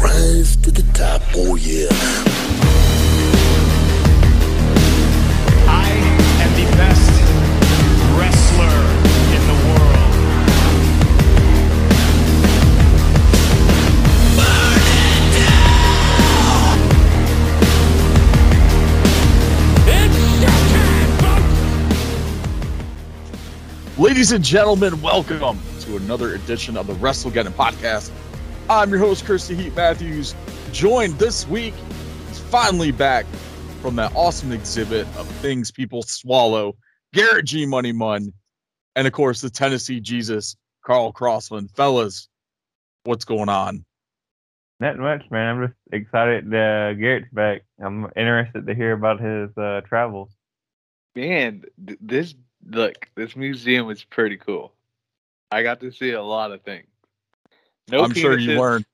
rise to the top. Oh yeah. I am the best wrestler in the world. Ladies and gentlemen, welcome to another edition of the WrestleGeddon podcast. I'm your host, Christy Heat Matthews. Joined this week, he's finally back from that awesome exhibit of things people swallow, Garrett G. Money Mun, and of course, the Tennessee Jesus, Carl Crossland. Fellas, what's going on? Not much, man. I'm just excited uh, Garrett's back. I'm interested to hear about his uh, travels. Man, th- this look, this museum is pretty cool. I got to see a lot of things. No I'm sure you learned.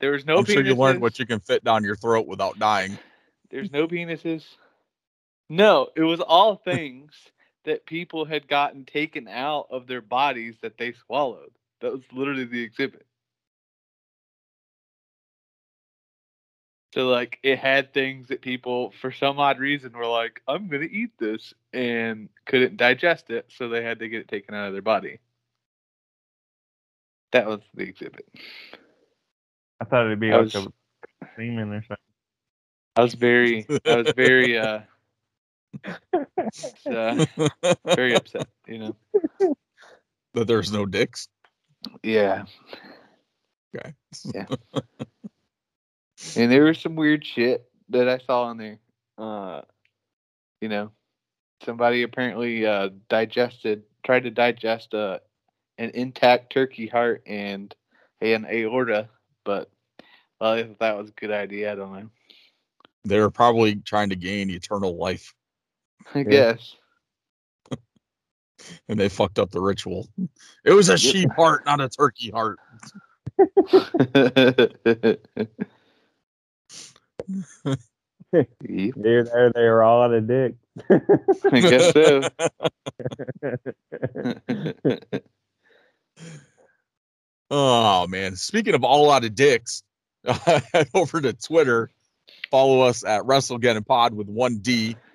There was no I'm sure you learned what you can fit down your throat without dying. There's no penises. No, it was all things that people had gotten taken out of their bodies that they swallowed. That was literally the exhibit. So like it had things that people for some odd reason were like, I'm gonna eat this and couldn't digest it, so they had to get it taken out of their body. That was the exhibit. I thought it'd be I like was- a semen or something. I was very I was very uh, uh very upset, you know. that there's no dicks. Yeah. Okay. Yeah. And there was some weird shit that I saw on there. Uh you know, somebody apparently uh digested tried to digest a an intact turkey heart and an aorta, but well, I thought that was a good idea. I don't know. they were probably trying to gain eternal life I guess. and they fucked up the ritual. It was a sheep heart, not a turkey heart. Yep, Dude, there they were all out of dick. I guess so. Oh man! Speaking of all out of dicks, head over to Twitter. Follow us at WrestleGeddon Pod with one D.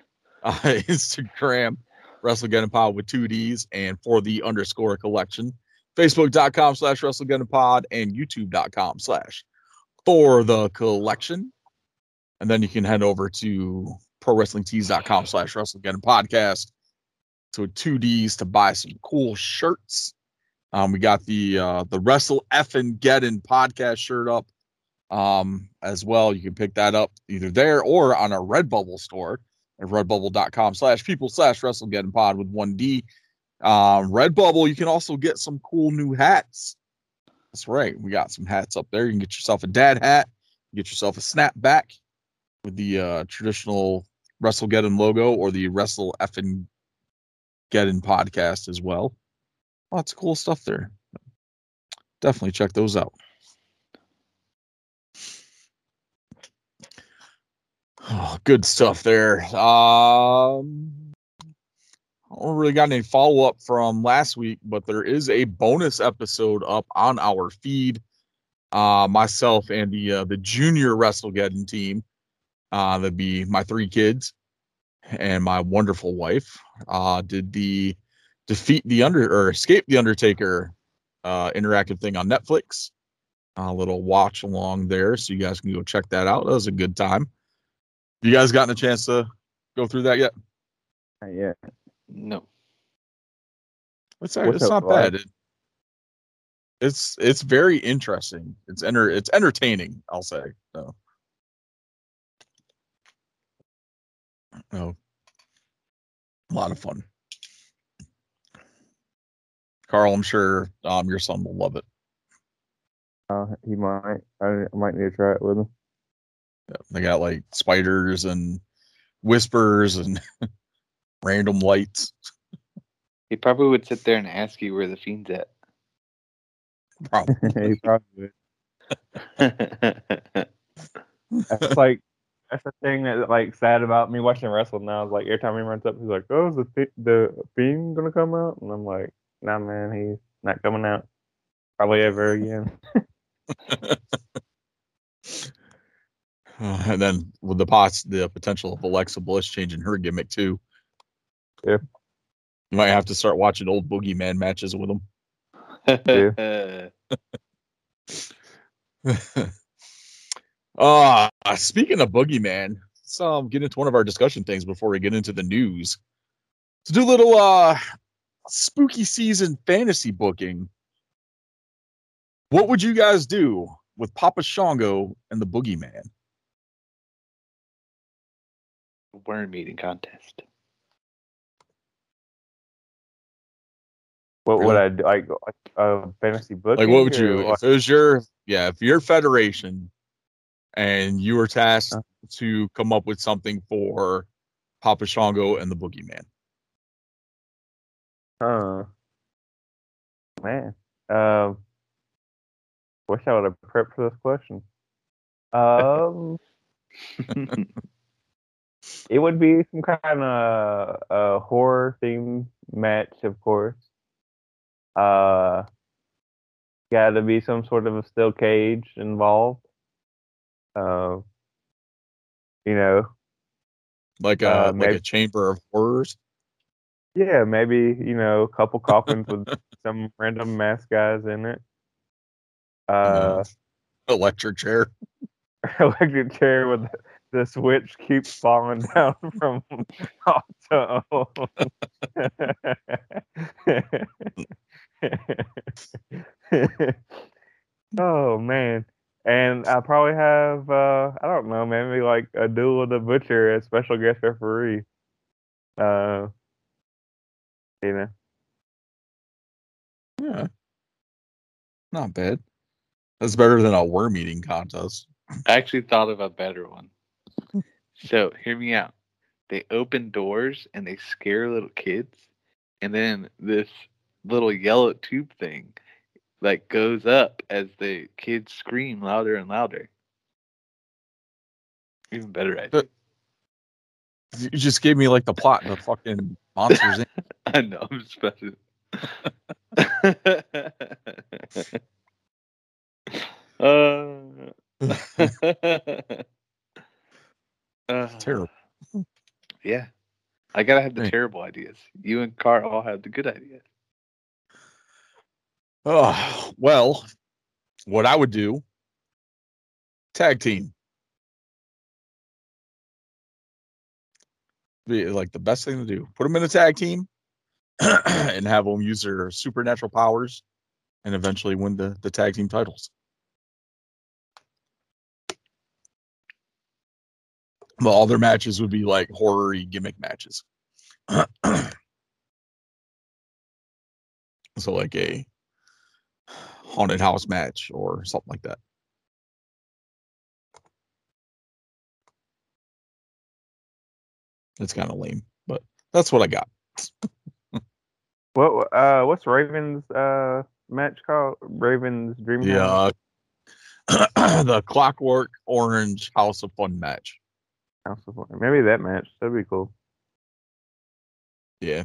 Uh, Instagram and Pod with two D's and for the underscore collection. Facebook.com slash WrestleGeddon Pod and YouTube.com slash for the collection. And then you can head over to ProWrestlingTees.com slash WrestleGeddon Podcast. So two D's to buy some cool shirts. Um, we got the uh, the Wrestle Effin Geddon podcast shirt up um, as well. You can pick that up either there or on our Redbubble store at redbubble.com slash people slash WrestleGeddon pod with one D. Um, Redbubble, you can also get some cool new hats. That's right. We got some hats up there. You can get yourself a dad hat, get yourself a snapback with the uh, traditional WrestleGeddon logo or the Wrestle Effin Geddon podcast as well lots of cool stuff there. Definitely check those out. Oh, good stuff there. Um, I don't really got any follow up from last week, but there is a bonus episode up on our feed. Uh, myself and the uh, the junior WrestleGeddon team, uh, that'd be my three kids and my wonderful wife, uh, did the defeat the under or escape the undertaker uh interactive thing on netflix. A little watch along there so you guys can go check that out. That was a good time. You guys gotten a chance to go through that yet? Yeah. no. it's, all right. It's not bad. It, it's it's very interesting. It's enter it's entertaining i'll say so. No a lot of fun carl i'm sure um your son will love it Uh, he might. I, I might need to try it with him. Yeah, they got like spiders and whispers and random lights. He probably would sit there and ask you where the fiend's at. Probably. he probably would. That's like that's the thing that like sad about me watching wrestling now. Is like every time he runs up, he's like, "Oh, is the fi- the fiend gonna come out?" And I'm like, "Nah, man, he's not coming out. Probably ever again." Uh, and then with the pots, the potential of Alexa Bliss changing her gimmick too. Yeah. You might have to start watching old boogeyman matches with them. uh speaking of boogeyman, let's um, get into one of our discussion things before we get into the news. To do a little uh spooky season fantasy booking. What would you guys do with Papa Shango and the boogeyman? Worm eating contest. What would I do? Like like a fantasy book? Like what would you if it was your yeah, if your federation and you were tasked Uh. to come up with something for Papa Shango and the boogeyman? Uh, man, um, wish I would have prepped for this question. Um, it would be some kind of a horror themed match, of course. Uh, got to be some sort of a steel cage involved. Uh, you know, Like a Uh, like maybe- a chamber of horrors? Yeah, maybe you know, a couple coffins with some random mask guys in it. Uh, electric chair. electric chair with the switch keeps falling down from off to oh man. And I probably have uh I don't know, maybe like a duel of the butcher as special guest referee. Uh you know. Yeah. Not bad. That's better than a worm eating contest. I actually thought of a better one. So hear me out. They open doors and they scare little kids, and then this little yellow tube thing like goes up as the kids scream louder and louder. Even better idea. But- You just gave me like the plot of fucking Monsters Inc. I know. I'm about uh, uh, Terrible. Yeah. I gotta have the Right. terrible ideas. You and Carl all have the good ideas. Oh, well, what I would do tag team. Be like the best thing to do. Put them in a tag team and have them use their supernatural powers and eventually win the, the tag team titles. But all their matches would be like horror gimmick matches. so like a haunted house match or something like that. It's kind of lame, but that's what I got. What uh what's Raven's uh match called? Raven's Dream Yeah, the Clockwork Orange House of Fun match. House of Fun. Maybe that match. That'd be cool. Yeah,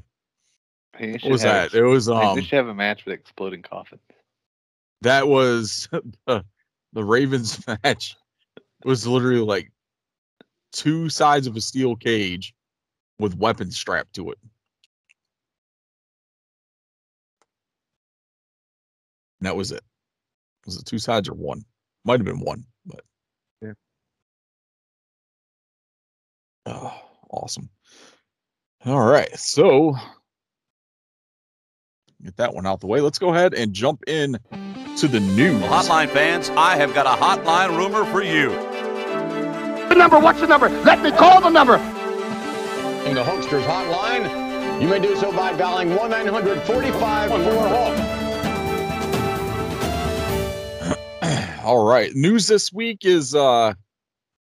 I think they what was have- that? It was um they should have a match with exploding coffins. that was the, the Ravens match. It was literally like two sides of a steel cage with weapons strapped to it. And that was it. Was it two sides or one? Might have been one, but Yeah. Oh, awesome. All right. So get that one out the way. Let's go ahead and jump in to the news. Well, hotline fans, I have got a hotline rumor for you. The number, what's the number? Let me call the number. In the Hulkster's hotline, you may do so by dialing 1 900 45 4 Hulk. All right. News this week is uh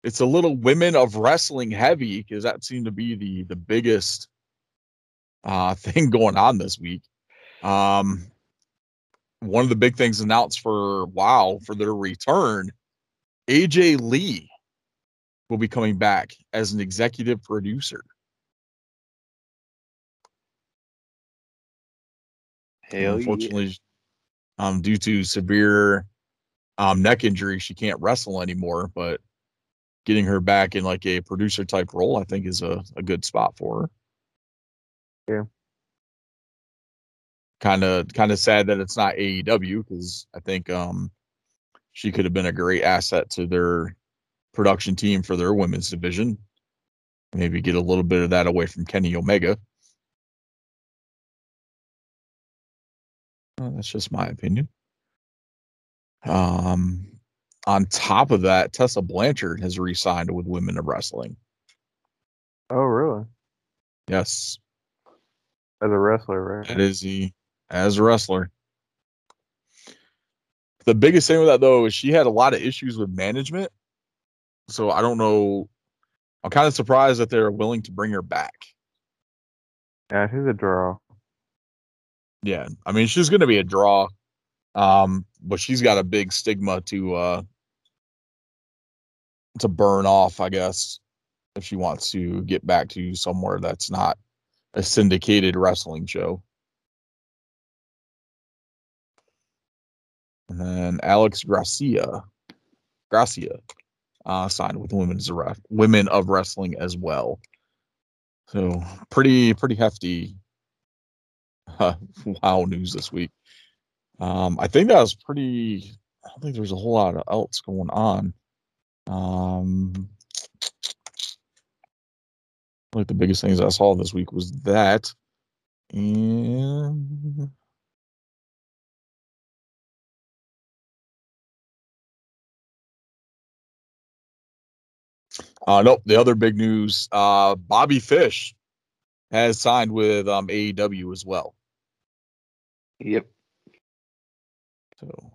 it's a little women of wrestling heavy because that seemed to be the the biggest uh thing going on this week. Um one of the big things announced for wow for their return, AJ Lee will be coming back as an executive producer. Hell yeah. unfortunately um due to severe um, neck injury, she can't wrestle anymore. But getting her back in like a producer type role, I think, is a, a good spot for her. Yeah. Kind of, kind of sad that it's not AEW because I think um, she could have been a great asset to their production team for their women's division. Maybe get a little bit of that away from Kenny Omega. Uh, that's just my opinion. Um, on top of that, Tessa Blanchard has re-signed with Women of Wrestling. Oh, really? Yes, As a wrestler, right? that is he as a wrestler. The biggest thing with that though is she had a lot of issues with management. So I don't know. I'm kind of surprised that they're willing to bring her back. Yeah, she's a draw. Yeah, I mean she's going to be a draw, um, but she's got a big stigma to uh to burn off, I guess, if she wants to get back to somewhere that's not a syndicated wrestling show. And then Alex Gracia, Gracia, uh, signed with Women's Ref- Women of Wrestling as well. So pretty pretty hefty uh, wow news this week. Um, I think that was pretty. I don't think there's a whole lot else going on. Um, like the biggest things I saw this week was that, and uh, nope. The other big news: uh, Bobby Fish has signed with um, AEW as well. Yep. So,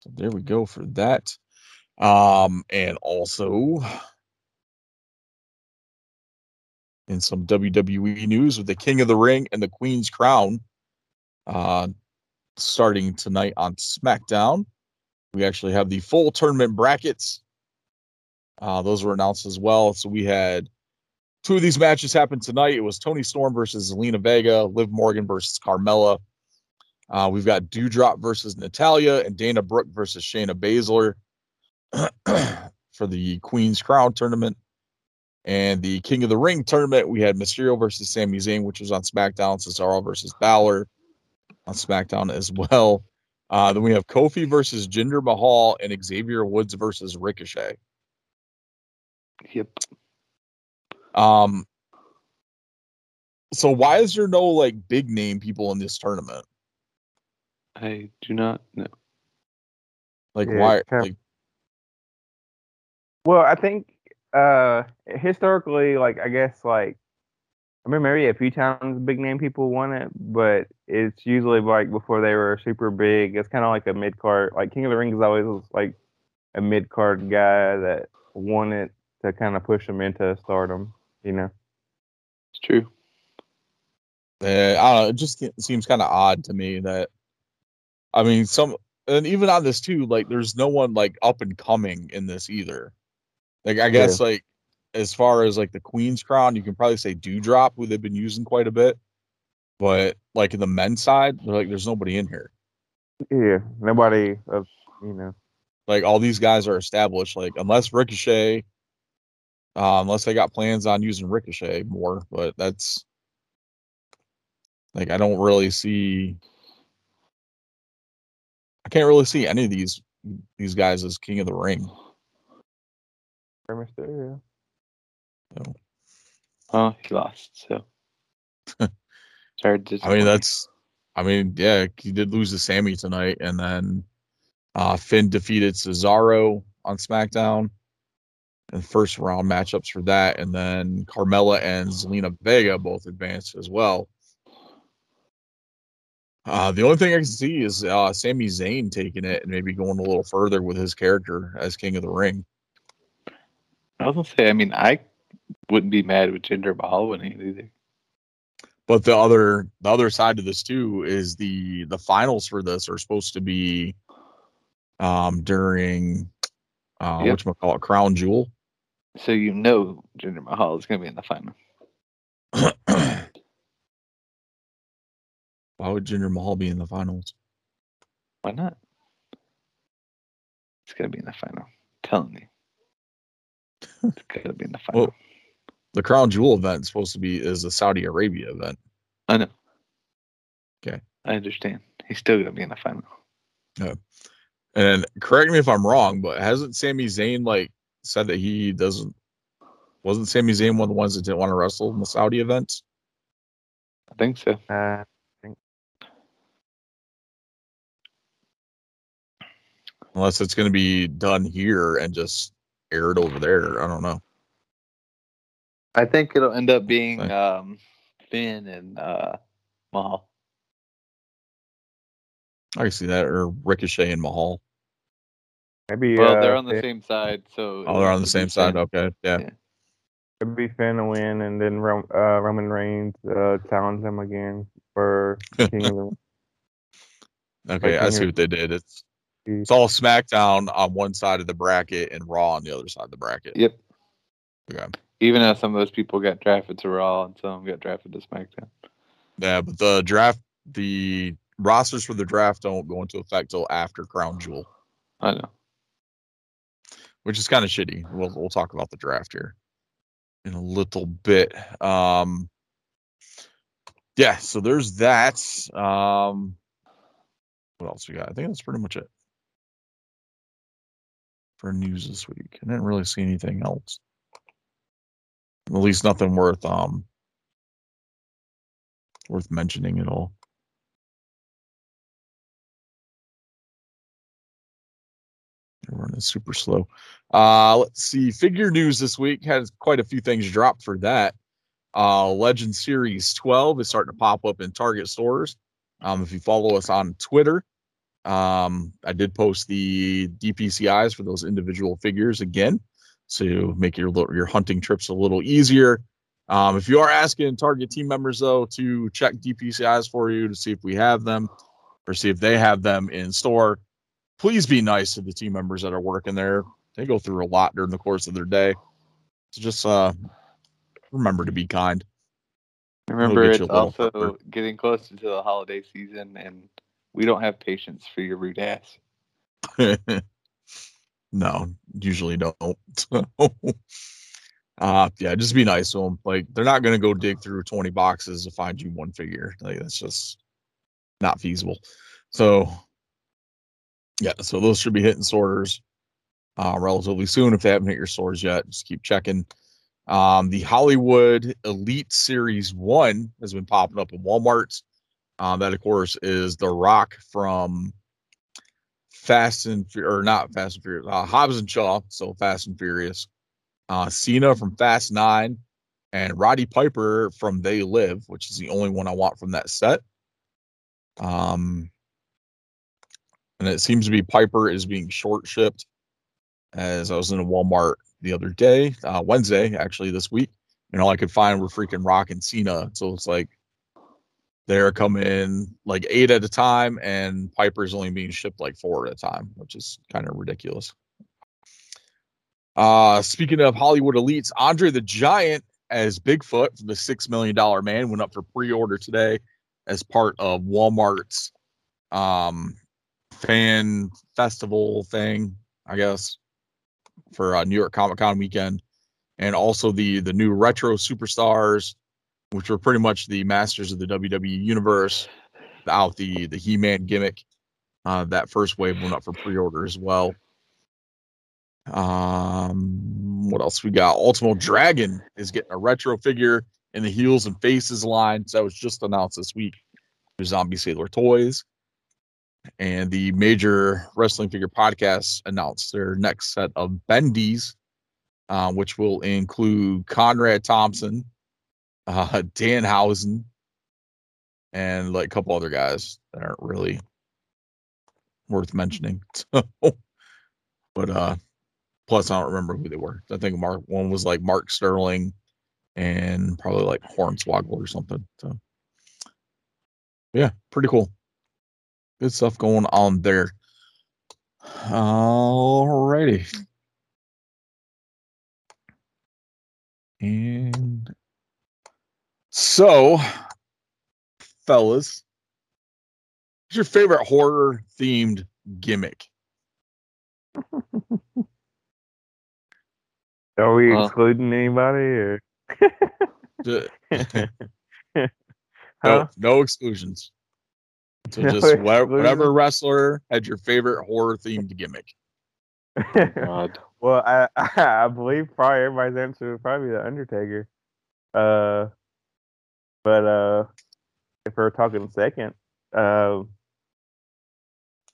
so there we go for that. Um, and also in some WWE news with the King of the Ring and the Queen's Crown, uh, starting tonight on SmackDown. We actually have the full tournament brackets. Uh, those were announced as well. So we had two of these matches happen tonight. It was Toni Storm versus Zelina Vega, Liv Morgan versus Carmella. Uh, we've got Doudrop versus Natalya and Dana Brooke versus Shayna Baszler for the Queen's Crown tournament. And the King of the Ring tournament, we had Mysterio versus Sami Zayn, which was on SmackDown, Cesaro versus Balor on SmackDown as well. Uh, then we have Kofi versus Jinder Mahal and Xavier Woods versus Ricochet. Yep. Um, so why is there no like big name people in this tournament? I do not know. Like Yeah, why? kind of- Like, Well, I think uh historically, like I guess like I mean maybe a few times big name people won it, but it's usually like before they were super big. It's kind of like a mid card. Like King of the Ring is always like a mid card guy that won it to kind of push them into stardom. You know? It's true. uh, I don't know. It just seems kind of odd to me that. I mean, some and even on this too, like there's no one like up and coming in this either. Like I guess like as far as like the Queen's Crown, you can probably say Doudrop, who they've been using quite a bit. But like in the men's side, they're like there's nobody in here. Yeah. Nobody of you know. like all these guys are established like unless ricochet uh, unless they got plans on using ricochet more but that's like i don't really see i can't really see any of these these guys as king of the ring Rey Mysterio. so, Oh, he lost. So. Sorry. to i mean that's i mean yeah he did lose to Sami tonight and then uh finn defeated cesaro on smackdown and first round matchups for that and then carmella and zelina vega both advanced as well Uh, the only thing I can see is uh, Sami Zayn taking it and maybe going a little further with his character as King of the Ring. I was gonna say. I mean, I wouldn't be mad with Jinder Mahal winning either. But the other the other side of this too is the the finals for this are supposed to be um during uh Yep. which call it Crown Jewel. So you know Jinder Mahal is gonna be in the final. Why would Jinder Mahal be in the finals? Why not? It's gonna be in the final. I'm telling you. It's gonna be in the final. Well, the crown jewel event is supposed to be is a Saudi Arabia event. I know. Okay. I understand. He's still gonna be in the final. Yeah. And correct me if I'm wrong, but hasn't Sami Zayn like said that he doesn't? Wasn't Sami Zayn one of the ones that didn't want to wrestle in the Saudi events? I think so. Uh, Unless it's going to be done here and just aired over there. I don't know. I think it'll end up being um, Finn and uh, Mahal. I can see that, or Ricochet and Mahal. maybe Well, they're uh, on the Finn- same side, so. Oh, they're on the same side. Finn. Okay, yeah. Yeah. Maybe Finn to win, and then Ro- uh, Roman Reigns uh, challenge him again for King of the Okay, I see what they did. It's Ring. It's all SmackDown on one side of the bracket and Raw on the other side of the bracket. Yep. Okay. Even though some of those people got drafted to Raw and some got drafted to SmackDown. Yeah, but the draft, the rosters for the draft don't go into effect till after Crown Jewel, I know. which is kind of shitty. We'll we'll talk about the draft here in a little bit. Um, yeah, so there's that. Um, what else we got? I think that's pretty much it for news this week. I didn't really see anything else. At least nothing worth um worth mentioning at all. They're running super slow. Uh let's see. Figure news this week has quite a few things dropped for that. Uh Legend Series 12 is starting to pop up in Target stores. Um, if you follow us on Twitter, um, I did post the DPCIs for those individual figures again to make your your hunting trips a little easier. Um, if you are asking Target team members though to check DPCIs for you to see if we have them or see if they have them in store, please be nice to the team members that are working there. They go through a lot during the course of their day. So just uh, remember to be kind. Remember, it's you a little also getting closer to the holiday season, and we don't have patience for your rude ass. no, usually don't. uh yeah, just be nice to them. Like they're not gonna go dig through 20 boxes to find you one figure. Like that's just not feasible. So yeah, so those should be hitting sorters uh relatively soon. If they haven't hit your stores yet, just keep checking. Um, the Hollywood Elite Series One has been popping up in Walmart's. Um, that of course is the Rock from Fast and Fu- or not Fast and Furious, uh, Hobbs and Shaw, so Fast and Furious. Uh, Cena from Fast Nine, and Roddy Piper from They Live, which is the only one I want from that set. Um, and it seems to be Piper is being short shipped. As I was in a Walmart the other day, uh, Wednesday actually this week, and all I could find were freaking Rock and Cena. So it's like they're coming like eight at a time, and Piper's only being shipped like four at a time, which is kind of ridiculous. Uh, speaking of Hollywood elites, Andre the Giant as Bigfoot from the Six Million Dollar Man went up for pre-order today as part of Walmart's um fan festival thing, I guess, for uh, New York Comic Con weekend, and also the the new retro superstars, which were pretty much the masters of the WWE universe, out the the He Man gimmick. Uh, that first wave went up for pre-order as well. Um, what else we got? Ultimo Dragon is getting a retro figure in the Heels and Faces line. So that was just announced this week. through Zombie Sailor Toys. And the major wrestling figure podcast announced their next set of bendies, uh, which will include Conrad Thompson, uh, Danhausen, and like a couple other guys that aren't really worth mentioning. So, but uh, plus I don't remember who they were. I think Mark one was like Mark Sterling, and probably like Hornswoggle or something. So, yeah, pretty cool. Good stuff going on there. Alrighty. And so, fellas, What's your favorite horror themed gimmick? Are we Well- excluding anybody or? The- Huh? no, no exclusions. So No just wha- exclusions? whatever wrestler had your favorite horror themed gimmick. God. well, I, I believe probably everybody's answer would probably be the Undertaker. Uh, but uh, if we're talking second, um,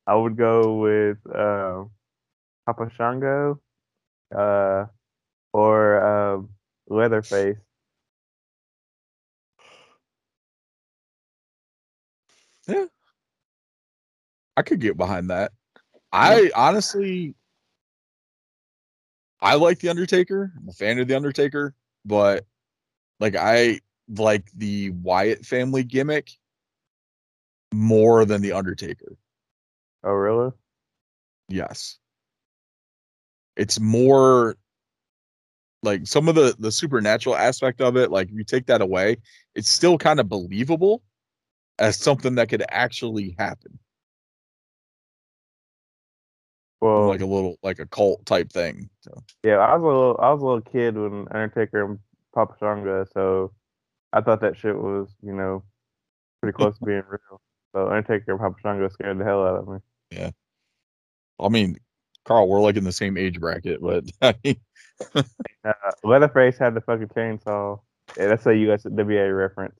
I would go with uh, Papa Shango, uh, or um, Leatherface. Yeah, I could get behind that. I honestly, I like the Undertaker. I'm a fan of the Undertaker, but like I like the Wyatt family gimmick more than the Undertaker. Oh, really? Yes. It's more like some of the the supernatural aspect of it, like if you take that away, it's still kind of believable as something that could actually happen. Well, Like a little like a cult type thing. So Yeah, I was a little, I was a little kid when Undertaker and Papa Shango, so I thought that shit was, you know, pretty close to being real. So Undertaker and Papa Shango scared the hell out of me. Yeah. I mean, Carl, we're like in the same age bracket, but I mean, Uh, Leatherface had the fucking chainsaw. Yeah, that's a USWA reference.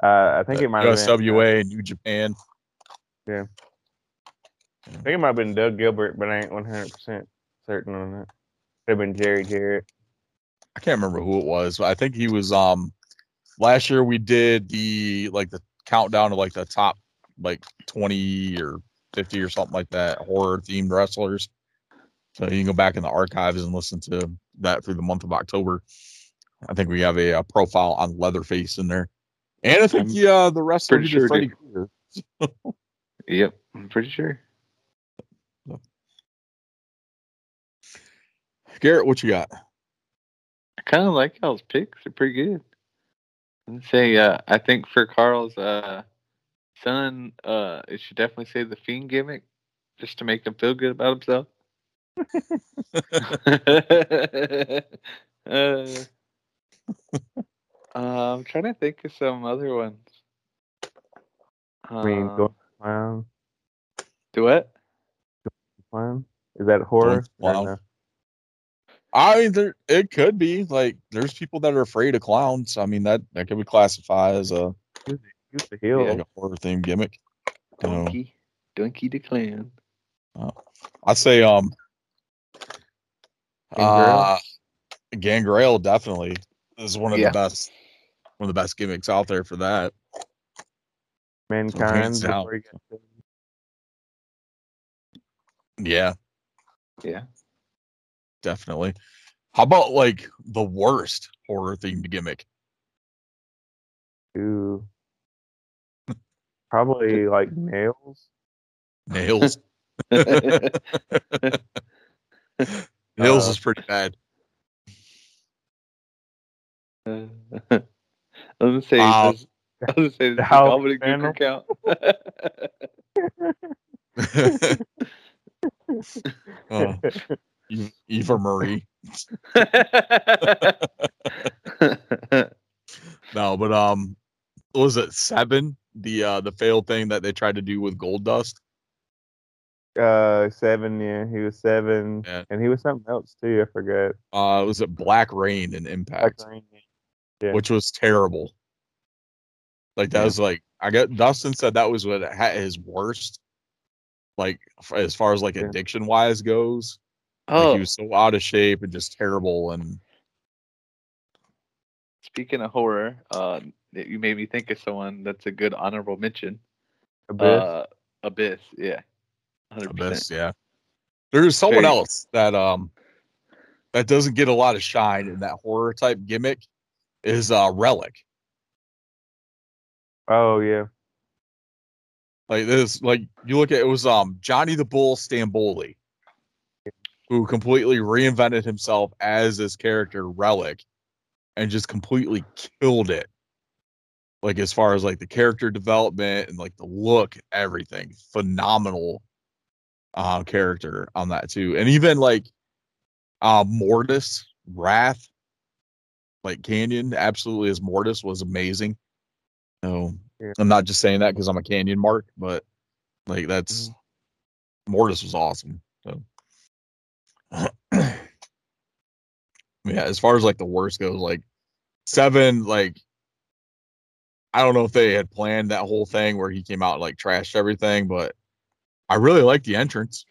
Uh, I think it might have been. USWA and New Japan. Yeah. I think it might have been Doug Gilbert, but I ain't one hundred percent certain on that. Could have been Jerry Jarrett. I can't remember who it was, but I think he was um last year we did the like the countdown of like the top like 20 or 50 or something like that horror themed wrestlers. So you can go back in the archives and listen to that through the month of October. I think we have a, uh profile on Leatherface in there. And I think I'm the uh, the wrestler pretty sure Freddy Krueger. Yep, I'm pretty sure. Garrett, what you got? I kind of like y'all's picks. They're pretty good. I'd say, uh, I think for Carl's uh, son, uh, it should definitely say the fiend gimmick, just to make him feel good about himself. uh, uh, I'm trying to think of some other ones. I mean, Um, going clown, do what? clown. Is that horror? or Clown. no? I mean, there it could be like there's people that are afraid of clowns. I mean that that could be classified as a the heel. like a horror theme gimmick. You know, Doink, Doink the Clown. I'd say um Gangrel? uh Gangrel definitely is one of Yeah. the best one of the best gimmicks out there for that. Mankind. hands down. before he got killed. Yeah, Yeah. Definitely. How about like the worst horror themed gimmick? Ooh. Probably like Nailz. Nailz. Nailz Uh, is pretty bad. Uh, I was gonna say, Wow. does, I was gonna say, does the How Dominic Duker count? oh, Eve- Eva Marie. No, but um, was it seven? The uh the failed thing that they tried to do with Goldust. Uh, seven. Yeah, he was seven, Yeah. and he was something else too. I forget. Uh, was it Black Reign and Impact, Black Reign, yeah. which was terrible. Like that Yeah. was like I got Dustin said that was what had his worst. Like as far as like addiction wise goes, like oh, he was so out of shape and just terrible. And speaking of horror, uh, you made me think of someone that's a good honorable mention. Abyss. Uh, Abyss, yeah, hundred Abyss, yeah. There's someone Very- else that um that doesn't get a lot of shine in that horror type gimmick is uh Relic. oh yeah. Like this, like you look at it was um Johnny the Bull Stamboli, who completely reinvented himself as this character Relic, and just completely killed it. like as far as like the character development and like the look, everything phenomenal uh character on that too. And even like uh Mortis, Wrath, like Kanyon, absolutely as Mortis was amazing. So Yeah. I'm not just saying that because I'm a Kanyon mark, but like that's Mortis was awesome. So yeah, as far as like the worst goes, like seven, like I don't know if they had planned that whole thing where he came out and, like trashed everything, but I really like the entrance.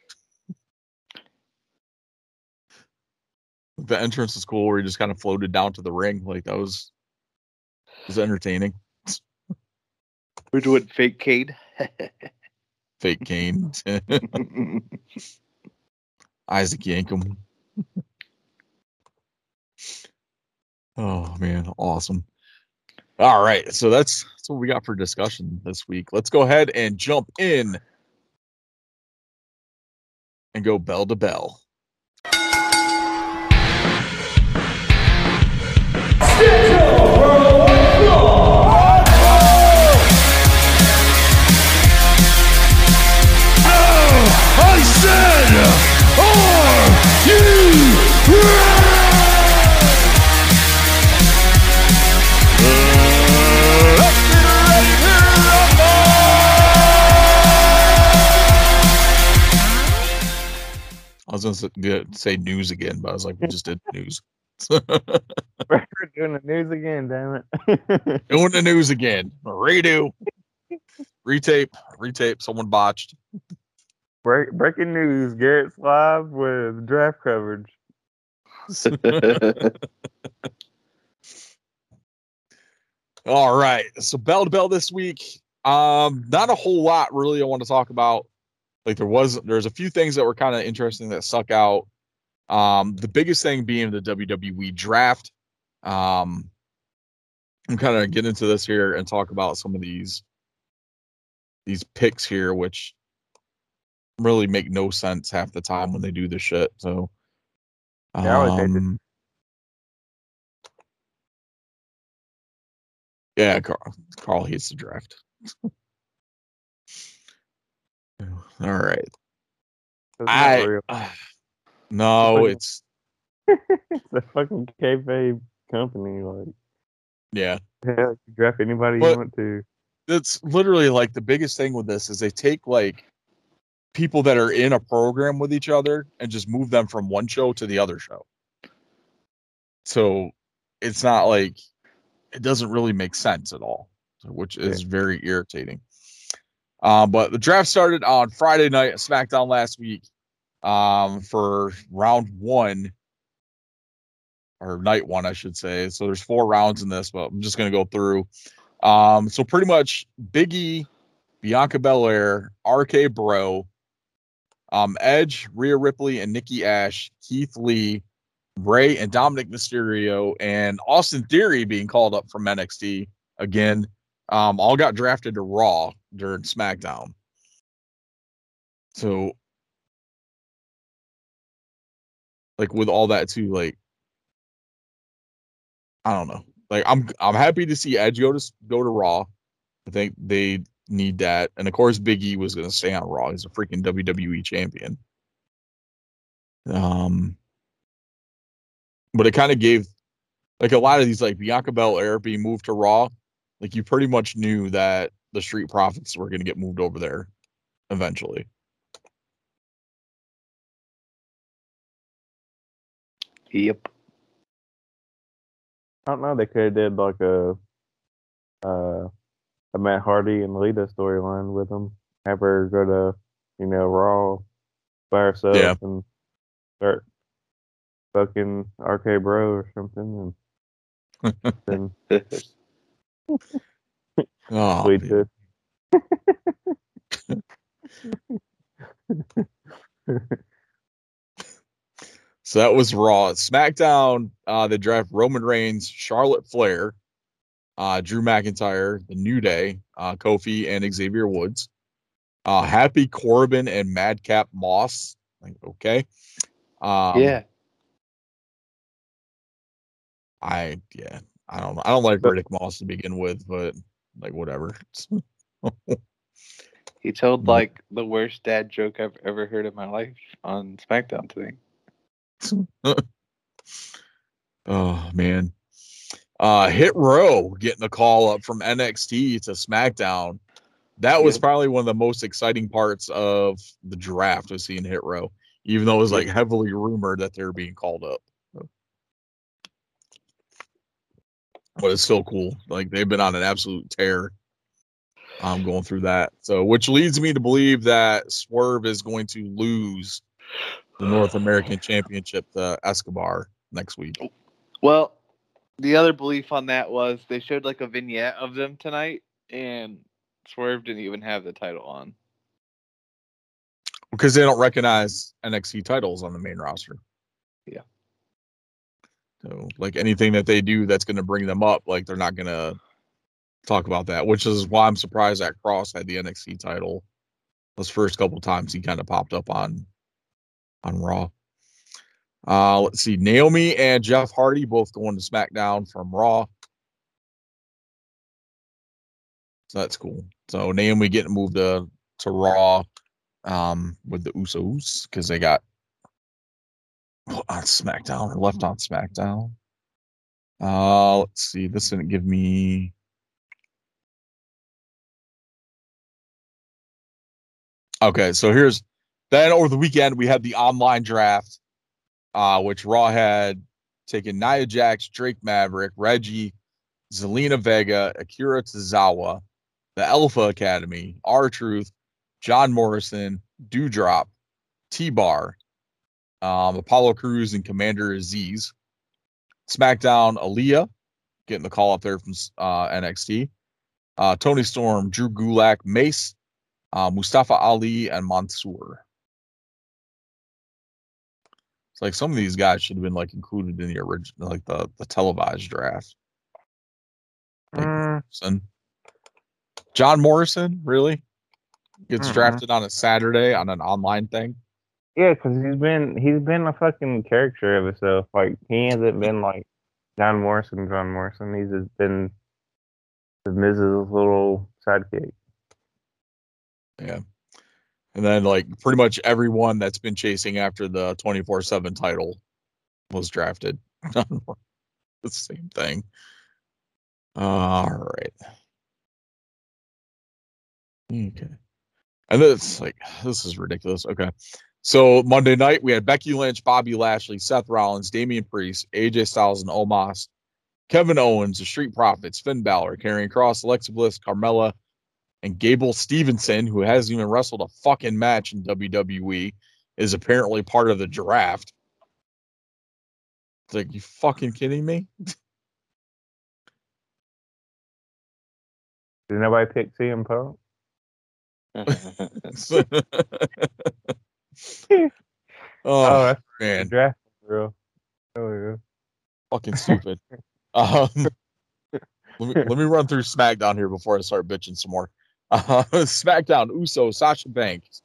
The entrance is cool where he just kind of floated down to the ring. Like that was was entertaining. Which would fake Cade? Fake Kane. Isaac Yankem. oh man, awesome. All right, so that's that's what we got for discussion this week. Let's go ahead and jump in and go bell to bell. I I was gonna say, say news again, but I was like, we just did news. We're doing the news again, damn it. Doing the news again. Redo. Retape. Retape. Someone botched. Break, breaking news: Garrett's live with draft coverage. All right. So bell to bell this week. Um, not a whole lot really I want to talk about. Like there was there's a few things that were kind of interesting that suck out. Um, the biggest thing being the WWE draft. Um I'm kind of get into this here and talk about some of these these picks here, which really make no sense half the time when they do this shit. So Yeah, I would hate to- um, Yeah, Carl, Carl hates the draft. All right. I real. no, it's It's a fucking kayfabe company. Like, yeah. you draft anybody But- you want to. That's literally like the biggest thing with this is they take like people that are in a program with each other and just move them from one show to the other show. So it's not like it doesn't really make sense at all, which is very irritating. Um, but the draft started on Friday night at SmackDown last week um, for round one or night one, I should say. So there's four rounds in this, but I'm just going to go through. Um, so pretty much Biggie, Bianca Belair, RK Bro, um, Edge, Rhea Ripley, and Nikki Ash, Keith Lee, Rey, and Dominic Mysterio, and Austin Theory being called up from NXT again. Um, all got drafted to Raw during SmackDown. So, like with all that too, like I don't know. Like I'm I'm happy to see Edge go to go to Raw. I think they need that, and of course Big E was going to stay on Raw. He's a freaking WWE champion. Um, but it kind of gave like a lot of these like Bianca Belair being moved to Raw. Like you pretty much knew that the Street Profits were going to get moved over there eventually. Yep. I don't know. They could have did like a uh, a Matt Hardy and Lita storyline with them. Have her go to you know Raw by herself Yeah. and start fucking RK Bro or something, and then Oh, sweet man. So that was Raw. SmackDown, uh, they draft Roman Reigns, Charlotte Flair, uh, Drew McIntyre, The New Day, uh, Kofi, and Xavier Woods. Uh, Happy Corbin and Madcap Moss. Like, okay. Um, yeah. I yeah. I don't I don't like But- Riddick Moss to begin with, but like whatever. He told like the worst dad joke I've ever heard in my life on SmackDown today. oh man. Uh Hit Row getting a call up from NXT to SmackDown. That was Yep. probably one of the most exciting parts of the draft was seeing Hit Row, even though it was like heavily rumored that they were being called up. But it's still cool. Like they've been on an absolute tear. I'm going through that. So which leads me to believe that Swerve is going to lose the North American Championship to Escobar next week. Well, the other belief on that was they showed like a vignette of them tonight, and Swerve didn't even have the title on. because they don't recognize NXT titles on the main roster. So, like anything that they do that's going to bring them up, like they're not going to talk about that, which is why I'm surprised that Kross had the NXT title those first couple times he kind of popped up on on Raw. Uh, let's see, Naomi and Jeff Hardy both going to SmackDown from Raw. So that's cool. So Naomi getting moved to to Raw um with the Usos because they got on SmackDown or left on SmackDown. Uh let's see. This didn't give me Okay, so here's then over the weekend we had the online draft, uh, which Raw had taken Nia Jax, Drake Maverick, Reggie, Zelina Vega, Akira Tozawa, the Alpha Academy, R Truth, John Morrison, Doudrop, T Bar, um, Apollo Crews, and Commander Azeez. SmackDown, Aliyah, getting the call up there from uh, NXT. Uh, Toni Storm, Drew Gulak, Mace, uh, Mustafa Ali, and Mansoor. It's like some of these guys should have been like included in the original, like the the televised draft. Like Mm, Morrison. John Morrison, really? Gets Mhm. drafted on a Saturday on an online thing. Yeah, because he's been he's been a fucking character of himself. Like he hasn't been like John Morrison. John Morrison. He's just been the Mrs. little sidekick. Yeah. And then like pretty much everyone that's been chasing after the 24/7 title was drafted. the same thing. All right. Okay. And this like this is ridiculous. Okay. So Monday night we had Becky Lynch, Bobby Lashley, Seth Rollins, Damian Priest, AJ Styles, and Omos, Kevin Owens, the Street Profits, Finn Balor, Karrion Kross, Alexa Bliss, Carmella, and Gable Stevenson, who hasn't even wrestled a fucking match in WWE, is apparently part of the draft. It's like, you fucking kidding me? Did nobody pick CM Punk? oh, Oh, that's man. draft, bro. Oh yeah. fucking stupid. um, let me let me run through SmackDown here before I start bitching some more. Uh, SmackDown: Uso, Sasha Banks,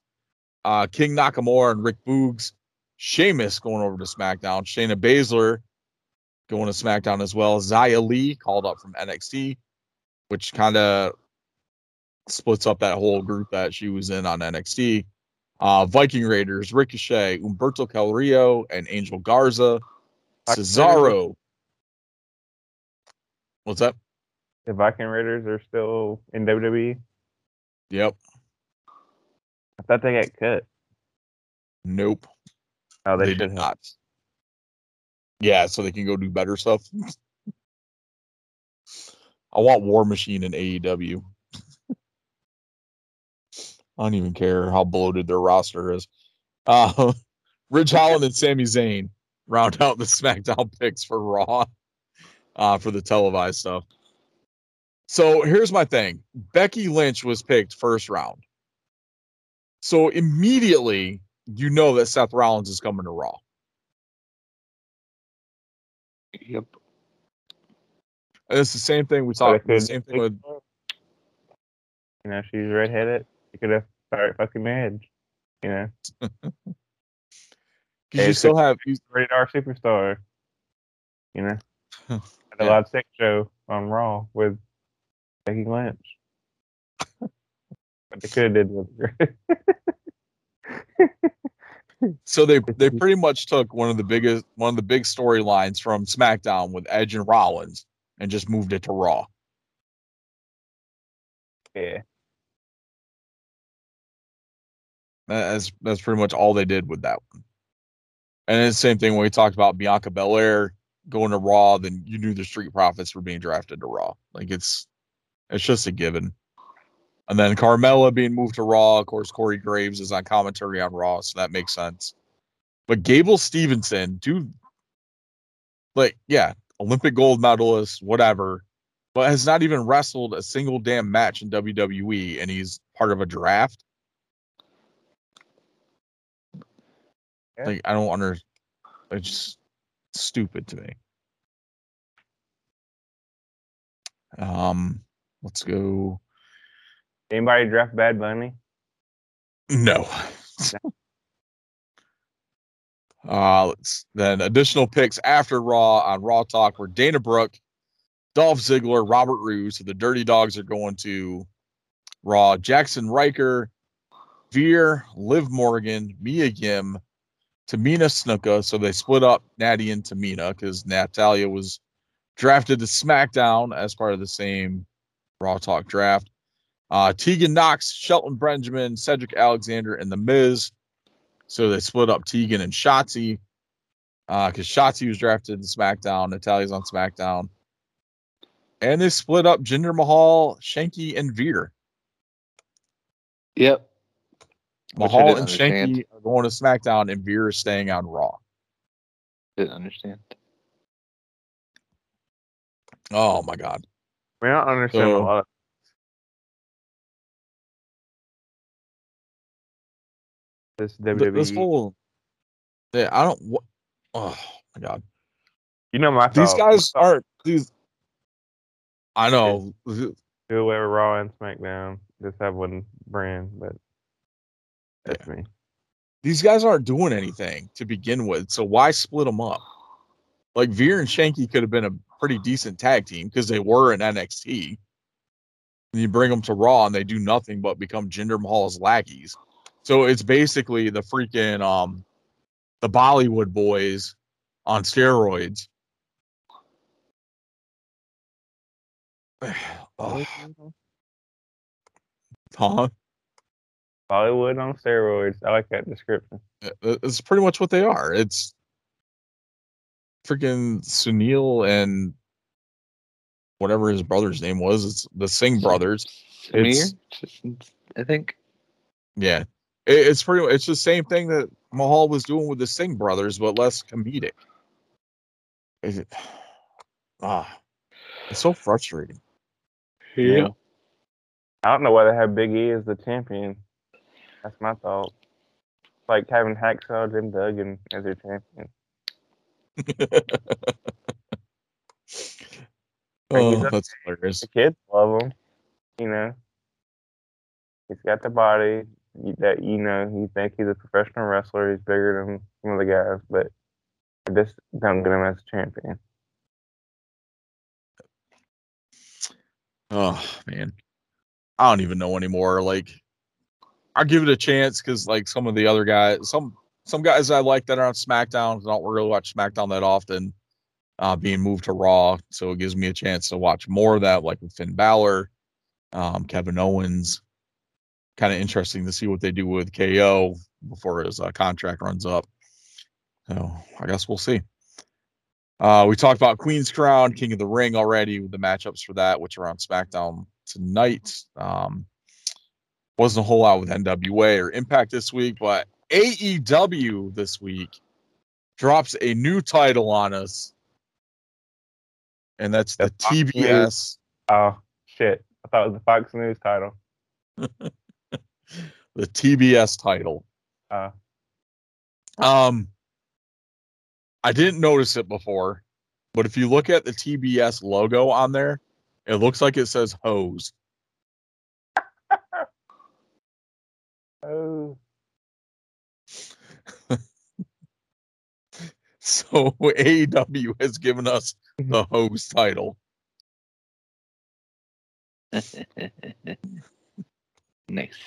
uh, King Nakamura, and Rick Boogs. Sheamus going over to SmackDown. Shayna Baszler going to SmackDown as well. Xia Li called up from NXT, which kind of splits up that whole group that she was in on NXT. Uh, Viking Raiders, Ricochet, Umberto Del Rio, and Angel Garza. Cesaro. What's up? The Viking Raiders are still in WWE. Yep. I thought they got cut. Nope. Oh, they, they did have. not. Yeah, so they can go do better stuff. I want War Machine in AEW. I don't even care how bloated their roster is. Uh, Ridge Holland and Sami Zayn round out the SmackDown picks for Raw uh, for the televised stuff. So here's my thing Becky Lynch was picked first round. So immediately, you know that Seth Rollins is coming to Raw. yep. And it's the same thing we talked. they The same thing with You know, she's redheaded. She could have started fucking Edge. You know, because you still have you, rated R superstar. You know, had a Yeah. live sex show on Raw with Becky Lynch. but they could have did with her. So they they pretty much took one of the biggest one of the big storylines from SmackDown with Edge and Rollins and just moved it to Raw. yeah. That's that's pretty much all they did with that one. And it's the same thing when we talked about Bianca Belair going to Raw, then you knew the Street Profits were being drafted to Raw. Like it's it's just a given. And then Carmella being moved to Raw. Of course, Corey Graves is on commentary on Raw, so that makes sense. But Gable Stevenson, dude, like, yeah, Olympic gold medalist, whatever, but has not even wrestled a single damn match in WWE, and he's part of a draft. Yeah. Like, I don't under. It's just stupid to me. Um, let's go. Anybody draft Bad Bunny? No. uh let's then additional picks after Raw on Raw Talk were Dana Brooke, Dolph Ziggler, Robert Roode. So the Dirty Dogs are going to Raw. Jaxson Ryker, Veer, Liv Morgan, Mia Yim, Tamina Snuka. So they split up Natty and Tamina because Natalya was drafted to SmackDown as part of the same Raw Talk draft. Uh, Tegan Nox, Shelton Benjamin, Cedric Alexander, and The Miz. So they split up Tegan and Shotzi because Shotzi was drafted to SmackDown. Natalya's on SmackDown. And they split up Jinder Mahal, Shanky, and Veer. Yep. Which I Mahal and understand. Shanky are going to SmackDown, and Veer is staying on Raw. Didn't understand. Oh my God. I mean, I don't understand So- a lot. Of, this Th- WWE. This whole. Yeah, I don't. What, oh my God. you know my These thought. guys aren't. These. I know. do whatever Raw and SmackDown. Just have one brand, but that's me. these guys aren't doing anything to begin with. So why split them up? Like Veer and Shanky could have been a pretty decent tag team because they were in NXT. And you bring them to Raw and they do nothing but become Jinder Mahal's lackeys. So it's basically the freaking um the Bollywood boys on steroids. oh, huh? Bollywood on steroids. I like that description. It's pretty much what they are. It's freaking Sunil and whatever his brother's name was. It's the Singh brothers. It's- Samir, I think. Yeah, it, it's pretty. It's the same thing that Mahal was doing with the Singh brothers, but less comedic. Is it? Ah, it's so frustrating. Yeah. I don't know why they have Big E as the champion. That's my thought. Like having Hacksaw Jim Duggan as your champion. oh, that's hilarious. The kids love him. You know, he's got the body that you know. You think he's a professional wrestler. He's bigger than some of the guys, but they just don't get him as a champion. Oh man, I don't even know anymore. Like, I'll give it a chance because like some of the other guys, some some guys I like that are on SmackDown. I don't really watch SmackDown that often. Uh, being moved to Raw, so it gives me a chance to watch more of that, like with Finn Balor, um, Kevin Owens. Kind of interesting to see what they do with KO before his uh, contract runs up. So I guess we'll see. Uh, we talked about Queen's Crown, King of the Ring already with the matchups for that, which are on SmackDown tonight. Um, wasn't a whole lot with NWA or Impact this week, but AEW this week drops a new title on us, and that's the News. TBS. Oh shit! I thought it was the Fox News title. The TBS title. Uh, Um, I didn't notice it before, but if you look at the TBS logo on there, it looks like it says hose. Oh, So AEW has given us mm-hmm. the hose title. nice.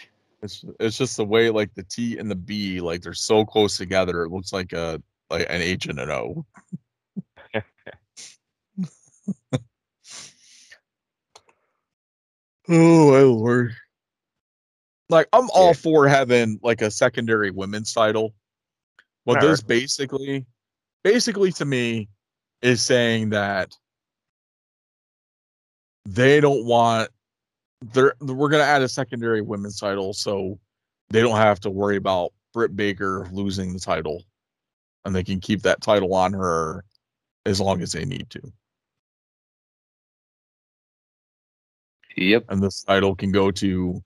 It's it's just the way like the T and the B like they're so close together. It looks like a like an H and an O. oh my lord! Like I'm all Yeah. for having like a secondary women's title, but No. this basically, basically to me, is saying that they don't want they're we're gonna add a secondary women's title so they don't have to worry about Britt Baker losing the title, and they can keep that title on her as long as they need to. Yep. and this title can go to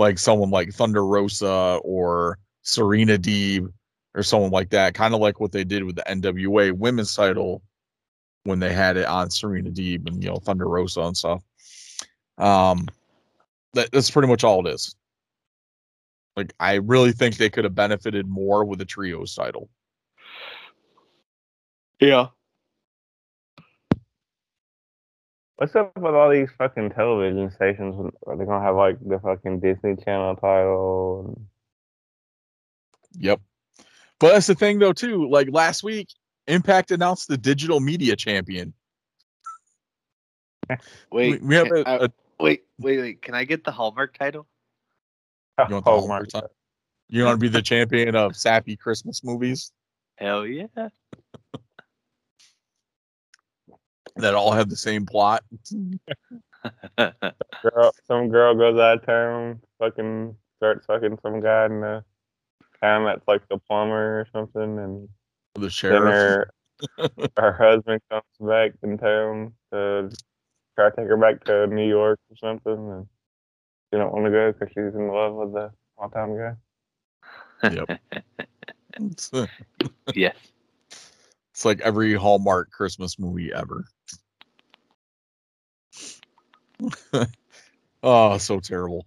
like someone like Thunder Rosa or Serena Deeb or someone like that, kind of like what they did with the NWA women's title when they had it on Serena Deeb and you know Thunder Rosa and stuff. Um, that, that's pretty much all it is. Like I really think they could have benefited more with a trios title. Yeah. What's up with all these fucking television stations? when- Are they gonna have like the fucking Disney Channel title? Yep. But that's the thing though too. Like last week, Impact announced the digital media champion. Wait. we, we have can- a, I- a wait. Wait. Wait. Can I get the Hallmark title? You want the whole my? You want to be the champion of sappy Christmas movies Hell yeah. That all have the same plot? girl, some girl goes out of town, fucking starts fucking some guy in the town that's like the plumber or something, and The sheriff. her her husband comes back in town to try to take her back to New York or something, and she don't want to go because she's in love with the small town guy. It's, uh, yes. it's like every Hallmark Christmas movie ever. oh, so terrible.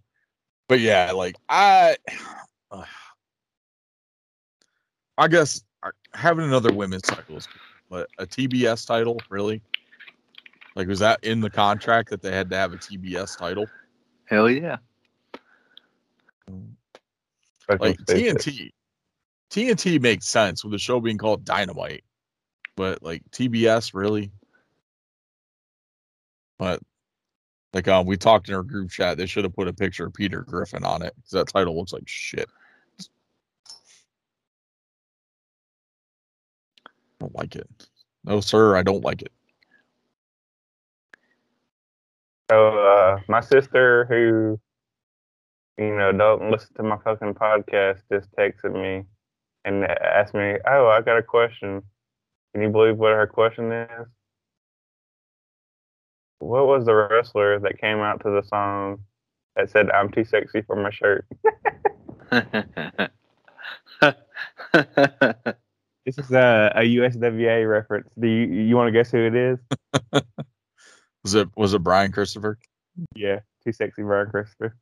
But yeah, like I, I guess uh, having another women's title is, but a TBS title, really? Like, was that in the contract that they had to have a TBS title? Hell yeah. Like stupid. TNT. TNT makes sense with the show being called Dynamite, but like TBS really. But like um, we talked in our group chat, they should have put a picture of Peter Griffin on it because that title looks like shit. I don't like it. No, sir, I don't like it. So uh, my sister, who you know don't listen to my fucking podcast, just texted me and asked me, "Oh, I got a question. Can you believe what her question is? What was the wrestler that came out to the song that said I'm too sexy for my shirt?" This is a, a USWA reference. Do you you want to guess who it is? Was it was it Brian Christopher? Yeah, too sexy, Brian Christopher.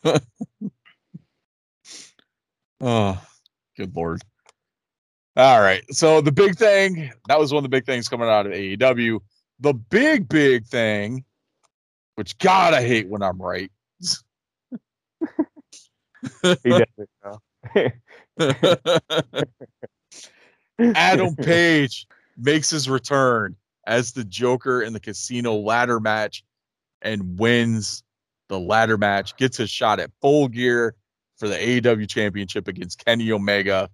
Oh, good lord. All right. So the big thing, that was one of the big things coming out of AEW. The big, big thing, which God, I hate when I'm right. He. Adam Page makes his return as the Joker in the casino ladder match and wins the ladder match, gets a shot at full gear for the AEW championship against Kenny Omega.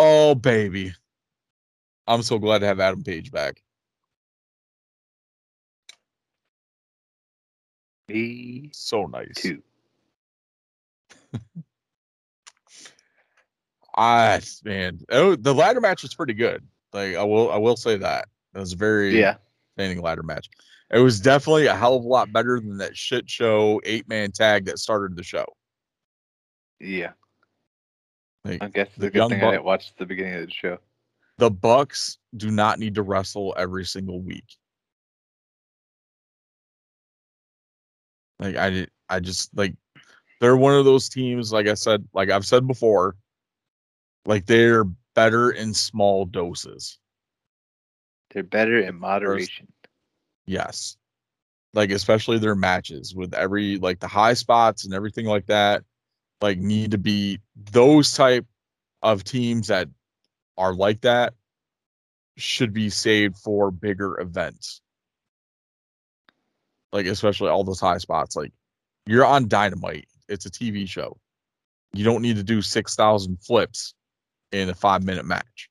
Oh, baby. I'm so glad to have Adam Page back. Me So nice. too. I man, oh, the ladder match was pretty good. Like I will, I will say that it was a very Yeah. entertaining ladder match. It was definitely a hell of a lot better than that shit show eight man tag that started the show. Yeah. Like, I guess it's The a good thing Buck- I didn't watch the beginning of the show. the Bucks do not need to wrestle every single week. Like I did, I just like they're one of those teams. Like I said, like I've said before, like they're better in small doses. They're better in moderation. Yes. Like especially their matches with every like the high spots and everything like that, like need to be those type of teams that are like that should be saved for bigger events. Like especially all those high spots. Like you're on Dynamite. It's a TV show. You don't need to do six thousand flips in a five minute match.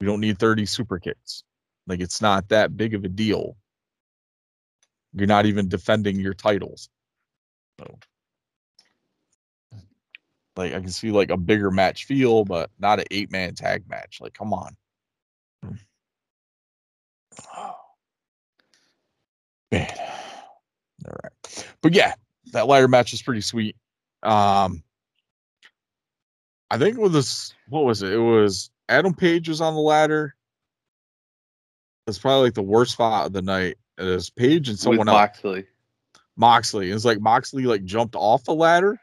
You don't need 30 super kicks. Like it's not that big of a deal. You're not even defending your titles. So like I can see like a bigger match feel, but not an eight man tag match. Like, come on. Man. All right. But yeah, that ladder match is pretty sweet. Um I think with this what was it? It was Adam Page was on the ladder. It's probably like the worst spot of the night. It is Page and someone With else. Moxley. Moxley. It's like Moxley like jumped off the ladder.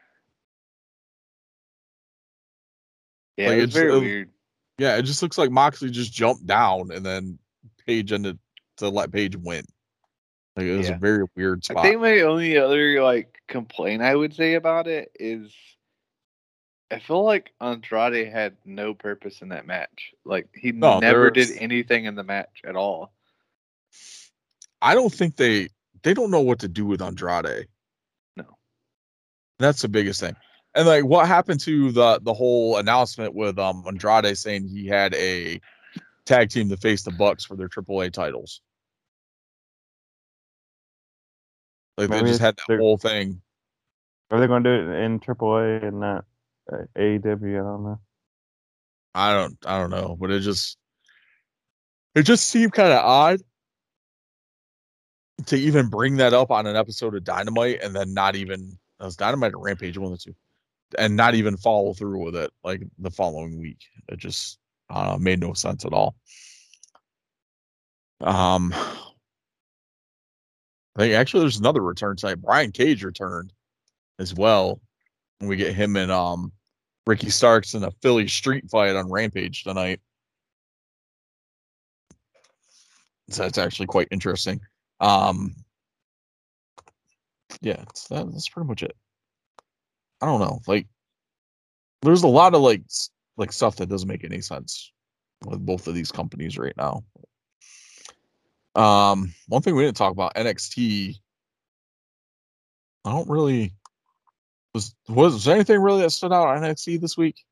Yeah, Like, it it's- very it- weird. Yeah, it just looks like Moxley just jumped down and then Page ended to let Page win. Like it was Yeah. a very weird spot. I think my only other like complaint I would say about it is I feel like Andrade had no purpose in that match. Like he No, never was- did anything in the match at all. I don't think they they don't know what to do with Andrade. No. That's the biggest thing. And like what happened to the the whole announcement with um Andrade saying he had a tag team to face the Bucks for their AAA titles. Like they Maybe just had that whole thing. Are they going to do it in AAA and not uh, AEW? I don't know. I don't I don't know, but it just it just seemed kind of odd to even bring that up on an episode of Dynamite and then not even that was Dynamite or Rampage one of the two, and not even follow through with it like the following week. It just uh, made no sense at all. Um, I think actually there's another return site. Brian Cage returned as well. And we get him and um Ricky Starks in a Philly street fight on Rampage tonight. So that's actually quite interesting. Um, yeah, it's, that, that's pretty much it. I don't know. Like, there's a lot of like like stuff that doesn't make any sense with both of these companies right now. Um, one thing we didn't talk about NXT. I don't really was was, was there anything really that stood out on NXT this week?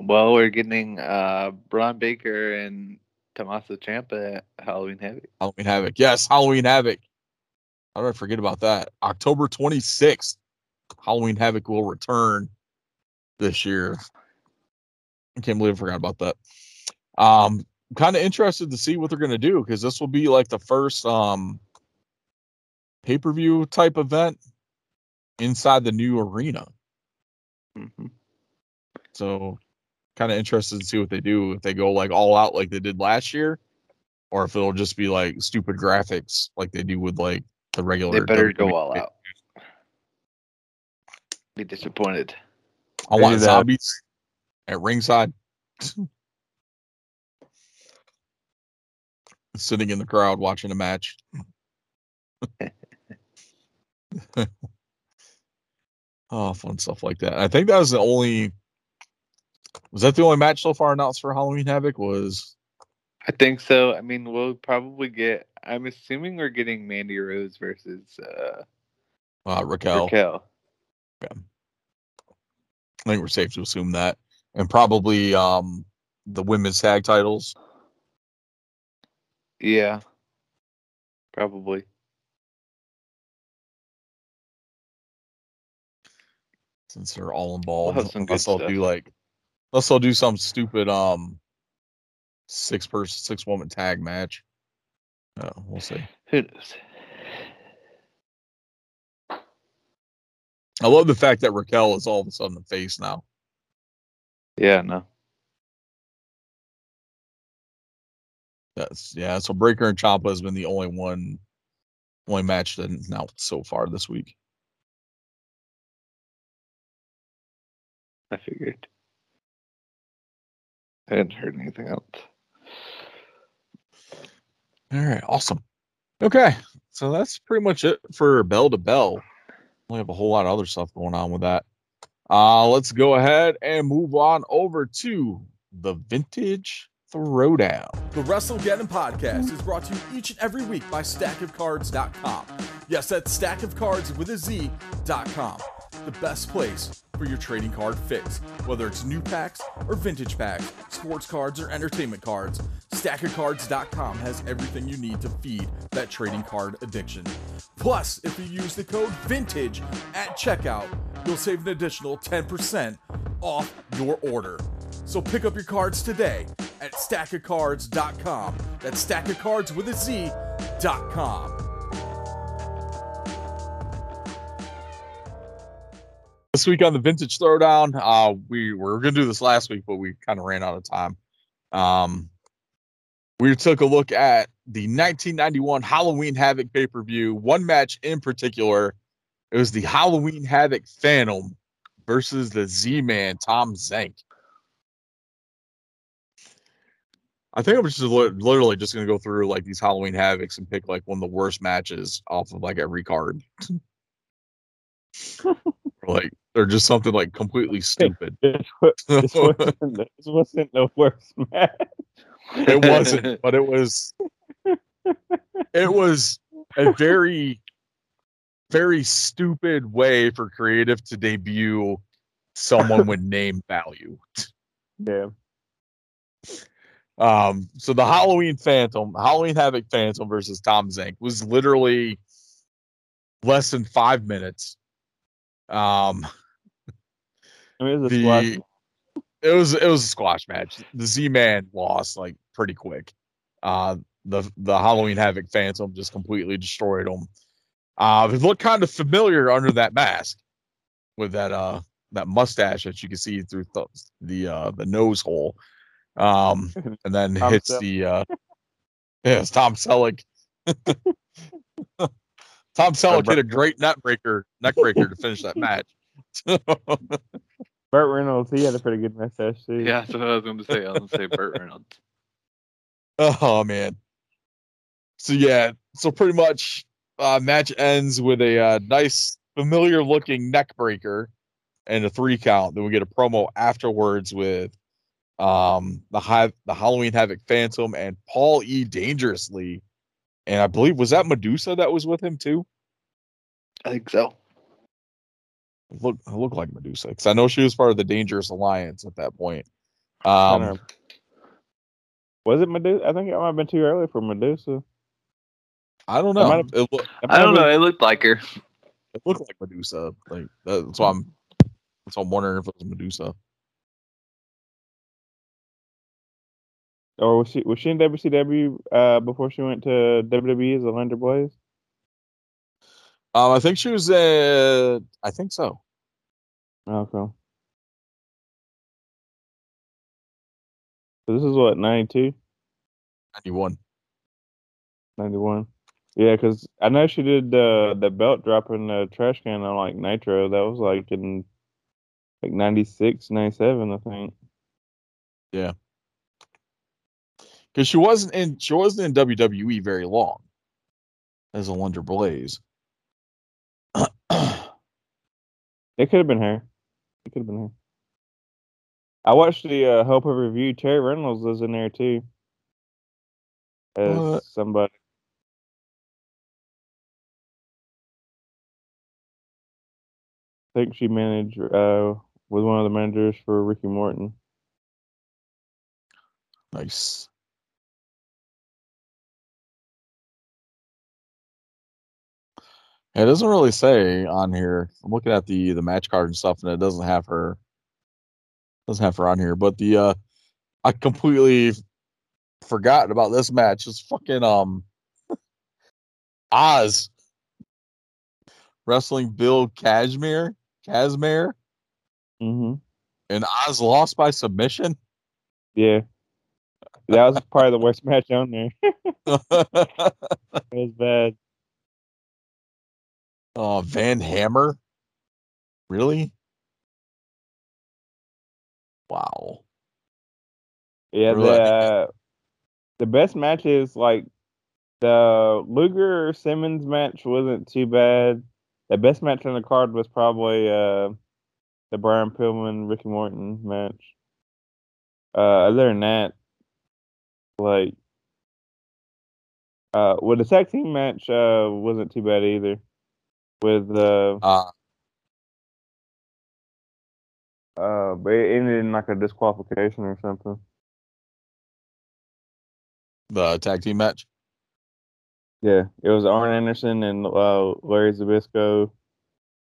Well, we're getting uh Bron Breakker and Tommaso Ciampa at Halloween Heavy. Halloween Havoc. Yes, Halloween Havoc. How did I forget about that? October 26th, Halloween Havoc will return this year. I can't believe I forgot about that. Um, kind of interested to see what they're gonna do because this will be like the first um pay-per-view type event inside the new arena. hmm So kind of interested to see what they do if they go like all out like they did last year, or if it'll just be like stupid graphics like they do with like the regular. They better go all out. Be disappointed. I They want do that. zombies at ringside, sitting in the crowd watching a match. oh, fun stuff like that. I think that was the only. Was that the only match so far announced for Halloween Havoc? Was I think so. I mean, we'll probably get. I'm assuming we're getting Mandy Rose versus uh, uh, Raquel? Raquel. I think we're safe to assume that, and probably um the women's tag titles. Yeah, probably. since they're all involved. good unless they'll stuff. do like, unless they'll do some stupid um six person six woman tag match. No, we'll see. Who knows? I love the fact that Raquel is all of a sudden the face now. Yeah, no. That's yeah. So Breakker and Ciampa has been the only one, only match that's now so far this week. I figured. I hadn't heard anything else. All right, awesome. Okay, so that's pretty much it for bell to bell. We have a whole lot of other stuff going on with that. Uh, let's go ahead and move on over to the vintage throwdown. The WrestleGeddon podcast is brought to you each and every week by StackOfCards.com. Yes, that's StackOfCards with a Z.com. The best place for your trading card fix. Whether it's new packs or vintage packs, sports cards or entertainment cards, StackOfCards.com has everything you need to feed that trading card addiction. Plus, if you use the code VINTAGE at checkout, you'll save an additional 10% off your order. So pick up your cards today at stackofcards.com. That's stackofcards with a Z.com. This week on the vintage throwdown, uh, we were gonna do this last week, but we kind of ran out of time. Um, we took a look at the 1991 Halloween Havoc pay per view. One match in particular, it was the Halloween Havoc Phantom versus the Z Man Tom Zenk. I think I'm just literally just gonna go through like these Halloween Havocs and pick like one of the worst matches off of like every card. like they're just something like completely stupid. This, this, wasn't, the- this wasn't the worst match. It wasn't, but it was it was a very very stupid way for creative to debut someone with name value. Yeah. Um, so the Halloween Phantom, Halloween Havoc Phantom versus Tom Zenk was literally less than five minutes. Um, I mean, it's a the squash. it was it was a squash match. The Z Man lost like pretty quick. Uh, the the Halloween Havoc Phantom just completely destroyed him. Uh, it looked kind of familiar under that mask with that uh that mustache that you can see through the the uh the nose hole. Um, and then hits Selleck. the uh yeah, it's Tom Selleck. Tom Selleck hit a great neck breaker, neck breaker to finish that match. Burt Reynolds, he had a pretty good mustache too. Yeah, that's what I was going to say. I was going to say Burt Reynolds. Oh man. So yeah, so pretty much uh match ends with a uh, nice familiar looking neck breaker and a three count. Then we get a promo afterwards with um the high the Halloween Havoc Phantom and Paul E Dangerously. And I believe was that Medusa that was with him too? I think so. It looked it looked like Medusa because I know she was part of the Dangerous Alliance at that point. Um. Was it Medusa? I think it might have been too early for Medusa. I don't know. have- It, loo- It I don't have know. It looked like her. it looked like Medusa. Like that's why I'm that's why I'm wondering if it was Medusa. Or was she was she in WCW uh, before she went to WWE as Alundra Blayze? Um, I think she was. Uh, I think so. Okay. So this is what 92, Ninety-one. 91. Yeah, because I know she did uh, the belt dropping the trash can on like Nitro. That was like in like 96, 97, I think. Yeah. Because she wasn't in. She wasn't in WWE very long. As Alundra Blayze. It could have been her. It could have been her. I watched the uh, Hope of Review. Terry Reynolds was in there too. As What? somebody. I think she managed uh was one of the managers for Ricky Morton. nice. It doesn't really say on here. I'm looking at the the match card and stuff, and it doesn't have her. Doesn't have her on here, but the uh, I completely forgot about this match. It's fucking um, Oz wrestling Bill Cashmere, Casmere, hmm and Oz lost by submission. Yeah. That was probably the worst match on there. It was bad. Uh, Van Hammer, really? Wow. Yeah, Really? the the best matches like The Luger Simmons match wasn't too bad. The best match on the card was probably uh, the Brian Pillman Ricky Morton match. Uh, other than that, like, uh, well, the tag team match uh wasn't too bad either. With uh, Uh, uh, but it ended in like a disqualification or something. the tag team match. Yeah, it was Arn Anderson and uh, Larry Zbyszko.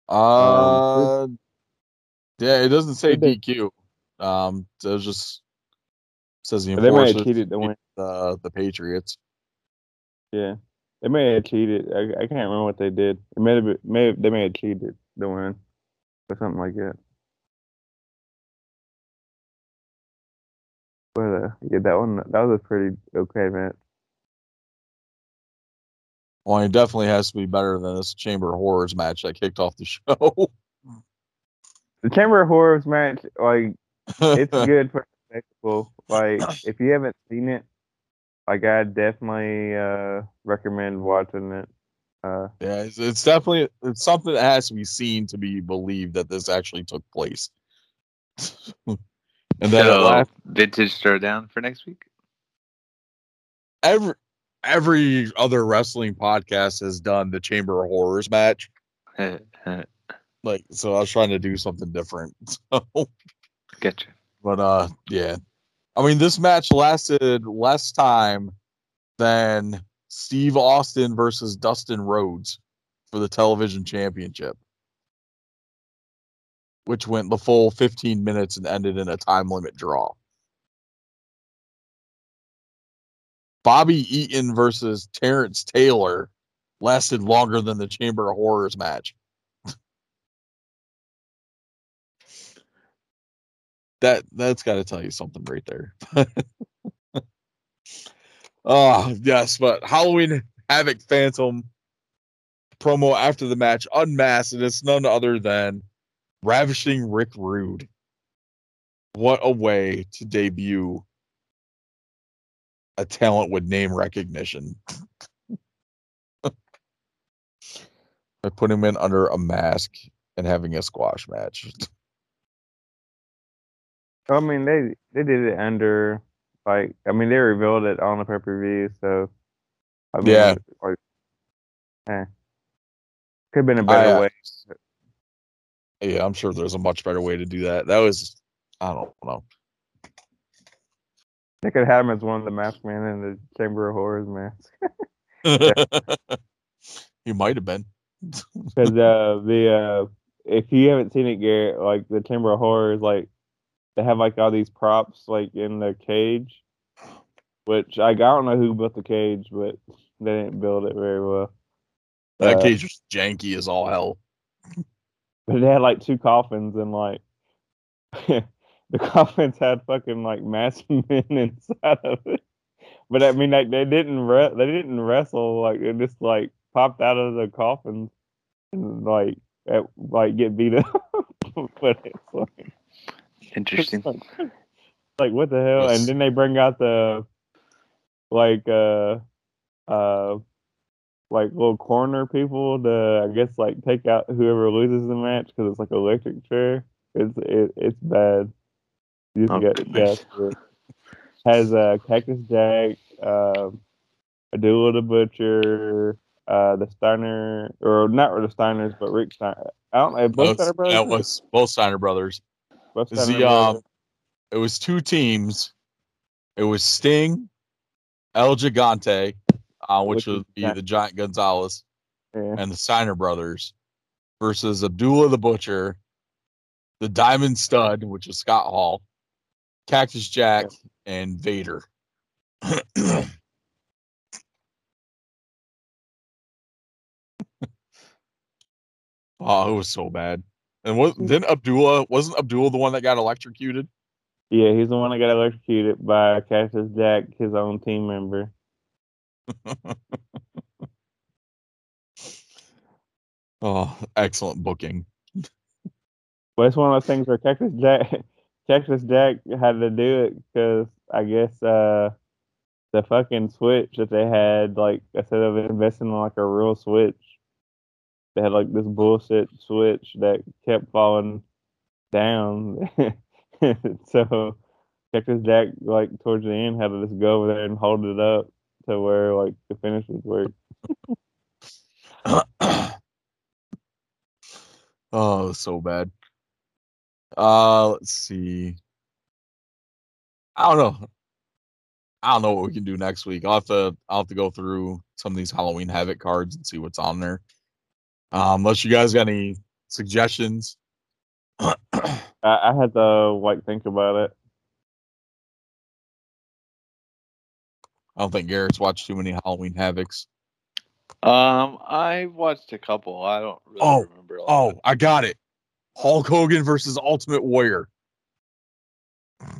Uh, yeah, it doesn't say DQ. Um, so it just says the They may have cheated to win. the the Patriots. Yeah, they may have cheated. I, I can't remember what they did. It may have, been- may have, they may have cheated the win or something like that. But uh, yeah, that one that was a pretty okay match. Well, it definitely has to be better than this Chamber of Horrors match that kicked off the show. The Chamber of Horrors match, like it's good for the spectacle. Like if you haven't seen it, like I definitely uh recommend watching it. Uh, Yeah, it's, it's definitely it's something that has to be seen to be believed that this actually took place. and then So, uh, vintage throwdown for next week. every every other wrestling podcast has done the Chamber of Horrors match. Like, so I was trying to do something different. So, Getcha. but uh, yeah, I mean, this match lasted less time than Steve Austin versus Dustin Rhodes for the television championship, which went the full 15 minutes and ended in a time limit draw. Bobby Eaton versus Terrence Taylor lasted longer than the Chamber of Horrors match. That that's got to tell you something right there. oh yes, but Halloween Havoc Phantom promo after the match unmasked, and it's none other than ravishing Rick Rude. What a way to debut a talent with name recognition. By putting him in under a mask and having a squash match. I mean, they they did it under like I mean they revealed it on the pay per view, so I mean, Yeah. like, eh. could have been a better I, uh, way. Yeah, I'm sure there's a much better way to do that. That was, I don't know. They could have him as one of the masked men in the Chamber of Horrors mask. he might have been. Because uh, the uh, if you haven't seen it, Garrett, like the Chamber of Horrors, like they have like all these props like in the cage, which like, I don't know who built the cage, but they didn't build it very well. That Uh, cage was janky as all hell. But they had like two coffins and like the coffins had fucking like masked men inside of it. But I mean, like they didn't re- they didn't wrestle. Like they just like popped out of the coffins and like at, like get beat up. but it's like, Interesting. like, like, what the hell? Yes. And then they bring out the like uh uh like little corner people to I guess like take out whoever loses the match because it's like electric chair. It's it, it's bad. You just Oh, got goodness. got it. has uh Cactus Jack, uh, Abdullah the Butcher, uh the Steiner or not the Steiners but Rick Steiner. I don't know both Both- Steiner brothers. that was both Steiner brothers. Both Is Steiner the, um. It was two teams. It was Sting, El Gigante, uh, which Which would be the Giant Gonzalez, yeah. and the Steiner brothers versus Abdullah the Butcher, the Diamond Stud, which is Scott Hall, Cactus Jack, and Vader. oh, it was so bad. And was then Abdullah wasn't Abdullah the one that got electrocuted? Yeah, he's the one that got electrocuted by Cactus Jack, his own team member. Oh, excellent booking. But it's one of those things where Cactus Jack, Cactus Jack had to do it because I guess uh, the fucking switch that they had, like instead of investing in like a real switch, they had like this bullshit switch that kept falling down. so Cactus Jack, like towards the end, had to just go over there and hold it up to where like the finish would work. oh, so bad. Uh, let's see. I don't know. I don't know what we can do next week. I'll have to I'll have to go through some of these Halloween Havoc cards and see what's on there. Um, unless you guys got any suggestions. I, I had to like think about it. I don't think Garrett's watched too many Halloween Havocs. Um, I watched a couple. I don't really Oh, remember. A lot. Oh, I got it. Hulk Hogan versus Ultimate Warrior.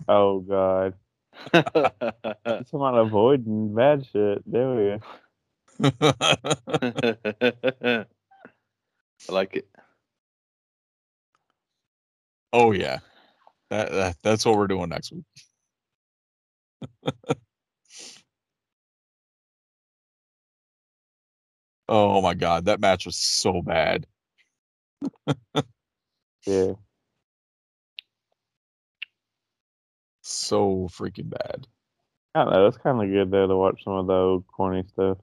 Oh god, it's about avoiding bad shit. There we go. I like it. oh yeah, that, that that's what we're doing next week. oh my god, that match was so bad. Yeah, So freaking bad. I don't know. It's kind of good though to watch some of the old corny stuff.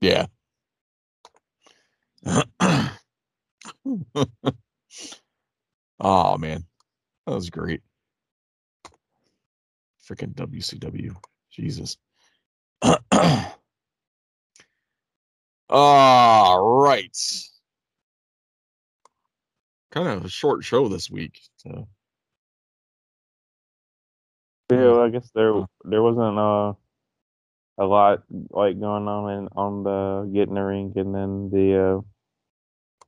Yeah. oh man, that was great. Freaking WCW, Jesus. All right. Kind of a short show this week. So Yeah, well, I guess there there wasn't uh a lot like going on in on the getting the ring and then the uh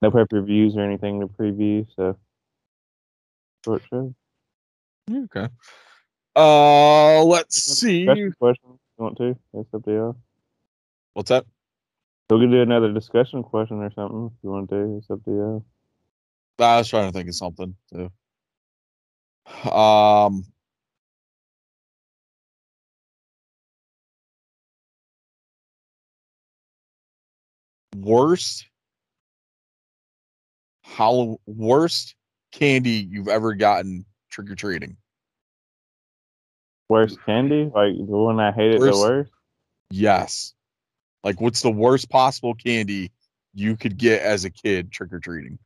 no pay per views or anything to preview. So short show. okay. Uh, let's see. Discussion question you want to? It's up to you. What's that? We can do another discussion question or something if you want to. It's up to you. I was trying to think of something too. Um, worst how worst candy you've ever gotten trick or treating. Worst candy? Like the one I hated Worst- the worst? Yes. Like, what's the worst possible candy you could get as a kid trick or treating?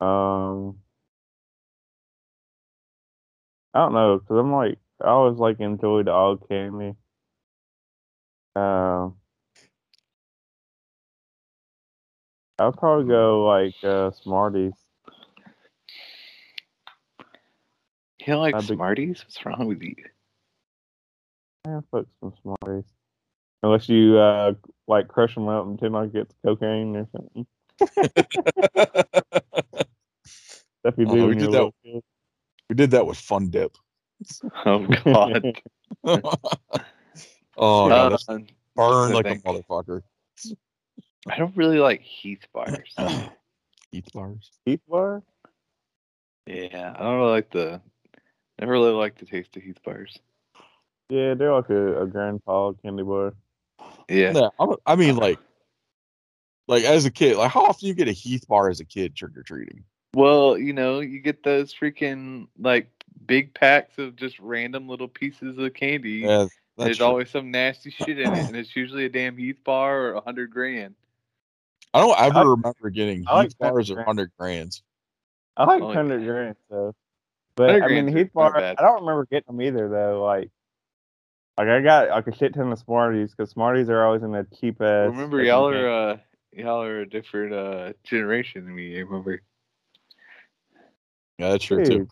Um, I don't know, cause I'm like I always like enjoyed all candy. Um, I'll probably go like uh, Smarties. You like I'd be- Smarties? What's wrong with you? Yeah, fuck some Smarties. Unless you uh like crush them up and pretend like it's cocaine or something. Stuff you Oh, we did that- kid. we did that with Fun Dip. Oh God. oh, Um, burn I like a motherfucker. I don't really like Heath bars. Heath bars. Heath bar? yeah, I don't really like the. Never really liked the taste of Heath bars. Yeah, they're like a, a grandpa candy bar. Yeah. Yeah, I, I mean, like, like as a kid, like how often you get a Heath bar as a kid trick or treating? Well, you know, you get those freaking like big packs of just random little pieces of candy. Yeah, that's There's true. always some nasty shit in it, and it's usually a damn Heath bar or a hundred grand. I don't ever I- remember getting Heath I like bars or Hundred hundred grands. I like Oh, yeah. hundred grand stuff. But I mean Heath bar bad. I don't remember getting them either though. Like like I got like a shit ton of Smarties because Smarties are always in the cheap ass. remember, y'all are uh, y'all are a different uh generation than me. I remember. Yeah, that's true too.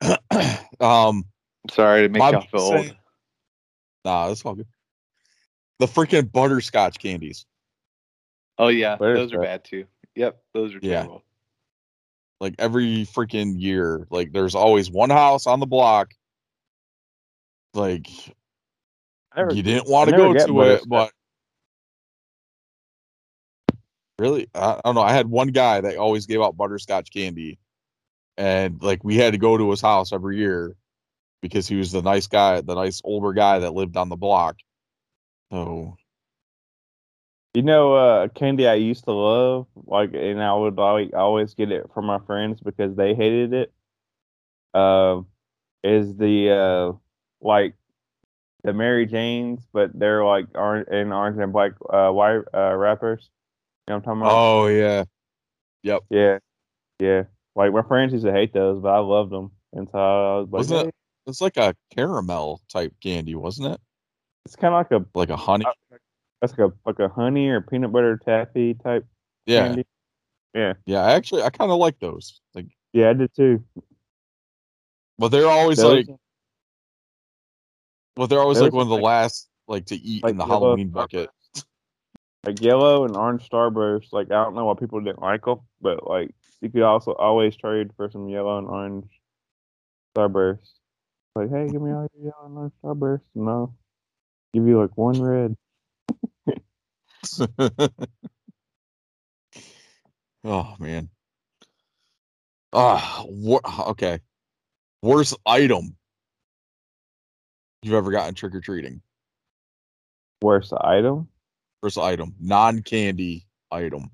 Um, Sorry to make y'all feel old. nah, that's all good. The freaking butterscotch candies. Oh yeah, Where's those are that? bad too. Yep, those are Yeah. terrible. Like every freaking year, like there's always one house on the block. Like never- you didn't want to go to it, butterscotch. but really, I, I don't know. I had one guy that always gave out butterscotch candy, and like we had to go to his house every year because he was the nice guy, the nice older guy that lived on the block. So You know, uh, candy I used to love, like, and I would like always get it from my friends because they hated it. Um, is the uh, like the Mary Janes, but they're like orange in orange and black uh white uh wrappers. You know what I'm talking about? Oh yeah. Yep. Yeah, yeah. Like my friends used to hate those, but I loved them, and so I was like, Wasn't it- It's like a caramel type candy, wasn't it? it's kind of like a Like a honey. That's like a like a honey or peanut butter taffy type Yeah. candy. Yeah, Yeah. I Actually, I kind of like those. Like, yeah, I did too. but they're always Those- like, well, they're always like one of the like- last, like to eat like in the yellow Halloween bucket. like yellow and orange starburst. Like I don't know why people didn't like them, but like you could also always trade for some yellow and orange starburst. Like, hey, give me all your yellow and orange starburst. No, give you like one red. oh man. Ah, what? Okay. Worst item you've ever gotten trick or treating? Worst item? Worst item, non candy item.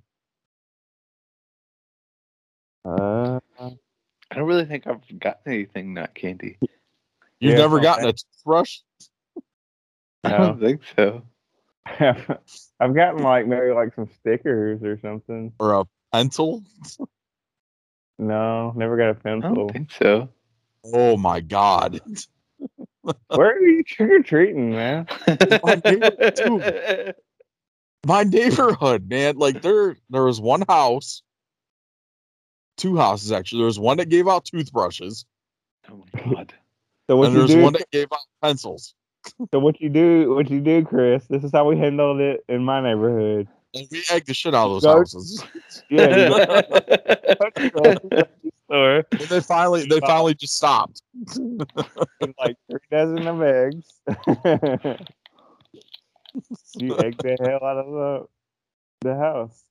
Uh, I don't really think I've gotten anything not candy. You've Yeah, never okay. gotten a toothbrush? I don't think so. I've gotten like maybe like some stickers or something. or a pencil? No, never got a pencil. don't think so. Oh my god. Where are you trick or treating, man? my favorite. My neighborhood, man. Like there there was one house, two houses actually. There was one that gave out toothbrushes, Oh my god. So what and you there's do? one that gave out pencils. So what you do? What you do, Chris? This is how we handled it in my neighborhood. And we egged the shit out of those Go- houses. Yeah, you go to the store And they finally they finally just stopped. like three dozen of eggs. you egg the hell out of the the house.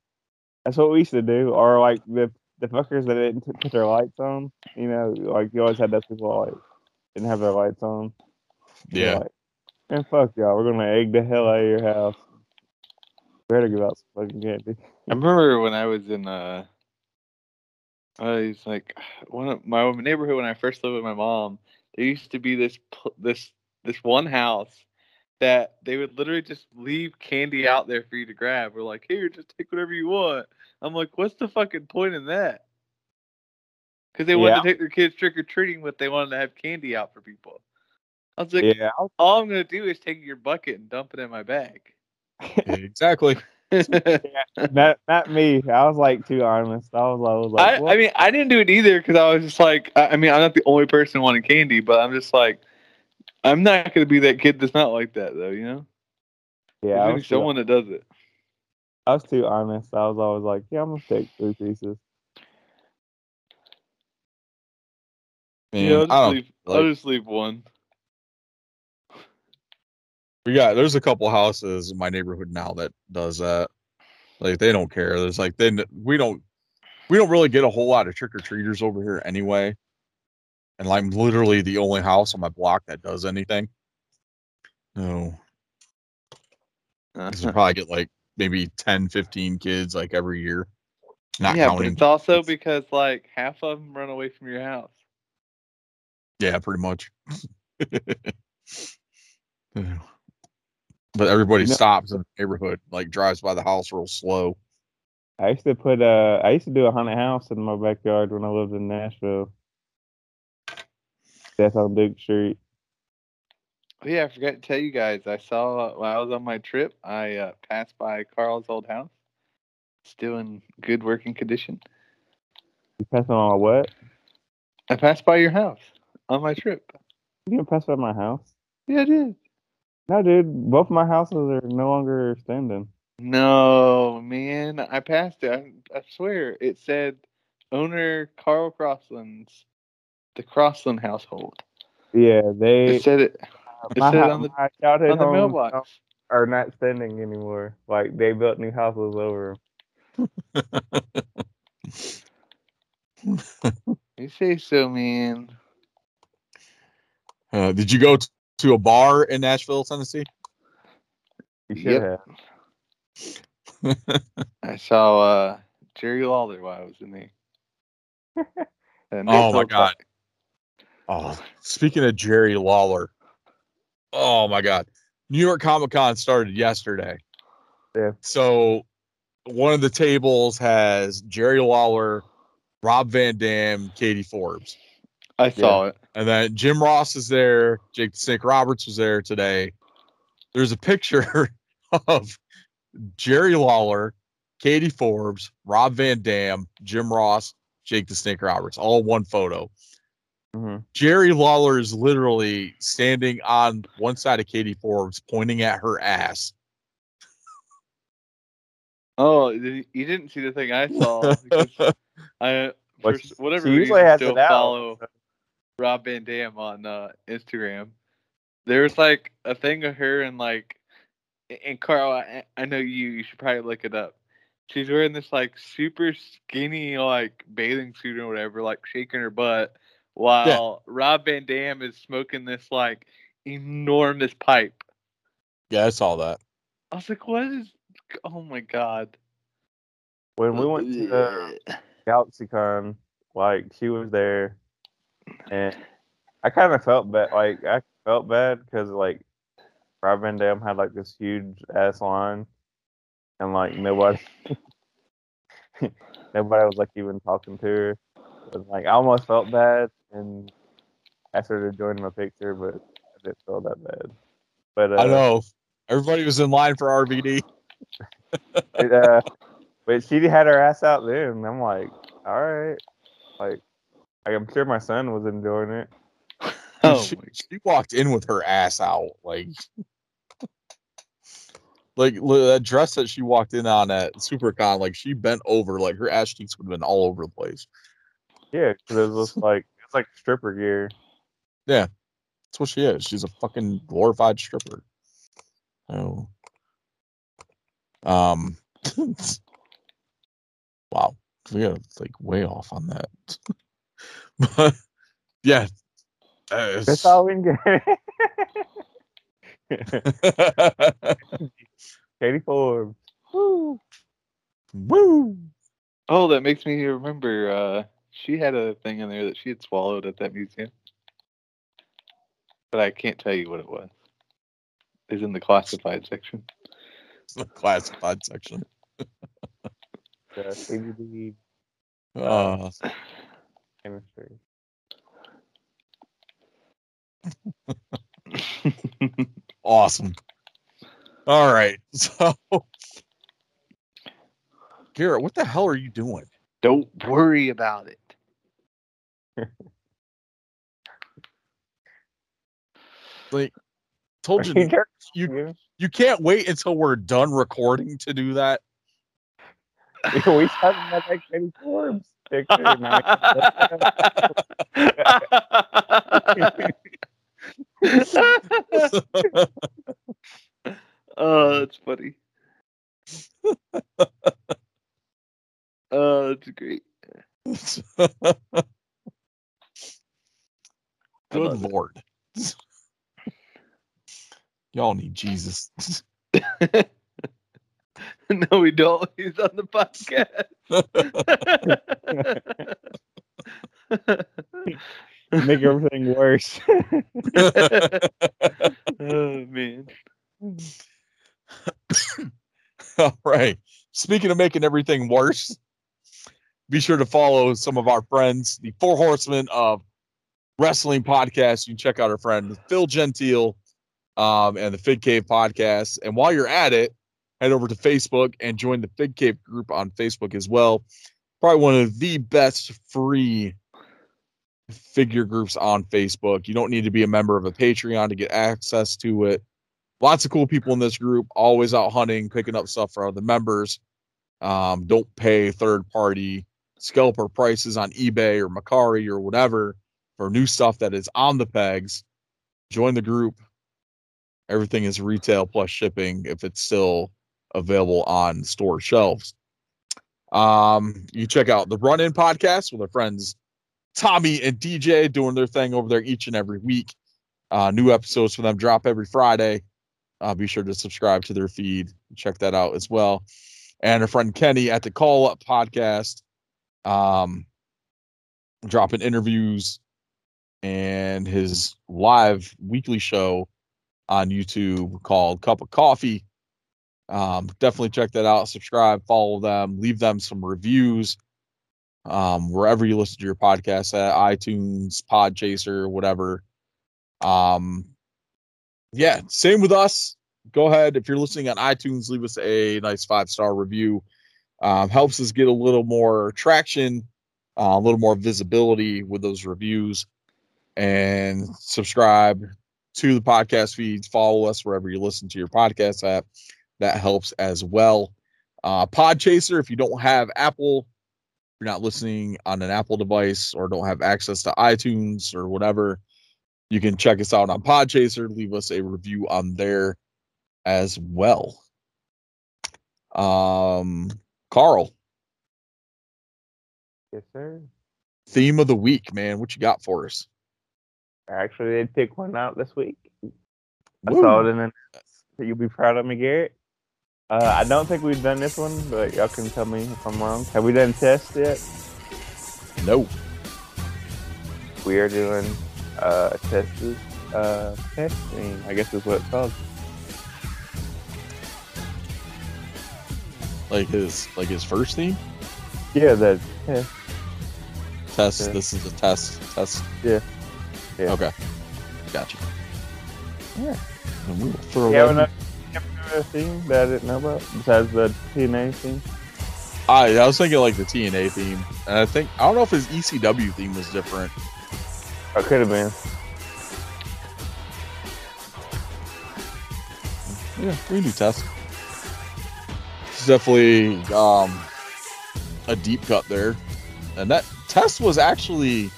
That's what we used to do. Or like the the fuckers that didn't put their lights on. You know, like you always had those people like didn't have their lights on. You're Yeah. Like, Man, fuck y'all. We're gonna egg the hell out of your house. Better give out some fucking candy. I remember when I was in uh I was like one of my neighborhood when I first lived with my mom. There used to be this this this one house that they would literally just leave candy out there for you to grab. We're like, here, just take whatever you want. I'm like, what's the fucking point in that? Because they wanted Yeah. to take their kids trick or treating, but they wanted to have candy out for people. I was like, Yeah, all I'm gonna do is take your bucket and dump it in my bag. exactly. not not me. I was like too honest. I was, I was like, I. I mean, I didn't do it either because I was just like, I, I mean, I'm not the only person wanting candy, but I'm just like, I'm not gonna be that kid that's not like that though, you know. yeah, There's I gonna was, too, someone that does it. I was too honest. I was always like, yeah, I'm gonna take three pieces. Man, yeah, I'll just, I don't leave, like- I'll just leave one. We got there's a couple houses in my neighborhood now that does that. Like they don't care. There's like then we don't we don't really get a whole lot of trick or treaters over here anyway. And I'm literally the only house on my block that does anything. No. Uh, because we probably get like maybe 10, 15 kids like every year. Not yeah, but counting. it's also because like half of them run away from your house. Yeah, pretty much. but everybody You know- stops in the neighborhood, like drives by the house real slow. I used to put uh, I used to do a haunted house in my backyard when I lived in Nashville. That's on Duke Street. Oh, yeah, I forgot to tell you guys. I saw while I was on my trip, I uh, passed by Carl's old house, still in good working condition. You passed on a what? I passed by your house on my trip. You didn't pass by my house. Yeah, I did. No, dude. Both my houses are no longer standing. No, man, I passed it. I, I swear, it said owner Carl Crossland's, the Crossland household. Yeah, they. It said it it my, said hou- on the my childhood on the mailbox. are not standing anymore. Like they built new houses over 'em. You say so, man. Uh, did you go t- to a bar in Nashville, Tennessee? You should Yep. have. I saw uh, Jerry Lawler while I was in there. Oh, my God. Oh, speaking of Jerry Lawler, oh my God, New York Comic Con started yesterday. Yeah. So one of the tables has Jerry Lawler, Rob Van Dam, Katie Forbes, I saw it. and then Jim Ross is there. Jake the Snake Roberts was there today. There's a picture of Jerry Lawler, Katie Forbes, Rob Van Dam, Jim Ross, Jake the Snake Roberts, all one photo. hmm Jerry Lawler is literally standing on one side of Katie Forbes, pointing at her ass. Oh, you you didn't see the thing I saw. I, for whatever she usually reason, has still out. follow Rob Van Dam on uh, Instagram. There's like a thing of her and like, and Carl, I, I know you. You should probably look it up. She's wearing this like super skinny like bathing suit or whatever, like shaking her butt, while Rob Van Dam is smoking this like enormous pipe. Yeah, I saw that. I was like, what is? Oh my god. When we went to the GalaxyCon, like she was there, and I kind of felt bad. Like I felt bad because like Rob Van Dam had like this huge ass line, and like nobody, nobody was like even talking to her. And, like I almost felt bad, and asked her to join my picture, but I didn't feel that bad. But uh, I know. Everybody was in line for RVD. it, uh, but she had her ass out then. and I'm like, all right, like I'm sure my son was enjoying it. Oh she, she walked in with her ass out, like, like that dress that she walked in on at SuperCon. Like she bent over, like her ass cheeks would have been all over the place. Yeah, because it was like it's like stripper gear. Yeah, that's what she is. She's a fucking glorified stripper. Oh. Um. wow. We are like way off on that. But yeah. Uh, That's all we can get. Katie Forbes. Woo. Woo. Oh, that makes me remember. Uh, she had a thing in there that she had swallowed at that museum, but I can't tell you what it was. It's in the classified section. the classified section. The CBD Uh, chemistry. awesome. All right. So, Garrett, what the hell are you doing? Don't worry about it. Like, told you you you can't wait until we're done recording to do that. we talking about that Katie Forbes picture. man. oh, that's funny. Oh, that's great. Good lord. Y'all need Jesus. no, we don't. He's on the podcast. Make everything worse. oh man. All right. Speaking of making everything worse, be sure to follow some of our friends, the Four Horsemen of Wrestling Podcast. You can check out our friend Phil Gentile um, and the Fig Cave Podcast. And while you're at it, head over to Facebook and join the Fig Cave group on Facebook as well. Probably one of the best free figure groups on Facebook. You don't need to be a member of a Patreon to get access to it lots of cool people in this group always out hunting picking up stuff for other members um, don't pay third party scalper prices on ebay or Mercari or whatever for new stuff that is on the pegs join the group everything is retail plus shipping if it's still available on store shelves um, you check out the run in podcast with our friends tommy and dj doing their thing over there each and every week Uh, new episodes for them drop every Friday. Uh, be sure to subscribe to their feed. Check that out as well. And our friend Kenny at the Call Up Podcast, um, dropping interviews and his live weekly show on YouTube called Cup of Coffee. Um, definitely check that out. Subscribe, follow them, leave them some reviews um, wherever you listen to your podcast at iTunes, Podchaser, whatever. Um, yeah, same with us. Go ahead if you're listening on iTunes, leave us a nice five star review. Um, helps us get a little more traction, uh, a little more visibility with those reviews, and subscribe to the podcast feeds. Follow us wherever you listen to your podcast app. That helps as well. Uh, Podchaser, if you don't have Apple, you're not listening on an Apple device or don't have access to iTunes or whatever, you can check us out on Podchaser. Leave us a review on there as well. Um, Carl, Yes, sir. theme of the week, man. What you got for us? I actually did pick one out this week. I Woo. saw it in the you'll be proud of me, Garrett. Uh, I don't think we've done this one, but y'all can tell me if I'm wrong. Have we done test yet? Nope. We are doing uh, tests. Uh, testing, I guess is what it's called. Like his like his first theme? Yeah, the test. Test. Yeah. This is a test. Test. Yeah. Yeah. Okay. Gotcha. Yeah. And we will throw You have that- another you have another thing that I didn't know about besides the TNA theme? I I was thinking like the TNA theme, and I think I don't know if his ECW theme was different. Or could have been. Yeah, we can do test. It's definitely um, a deep cut there, and that test was actually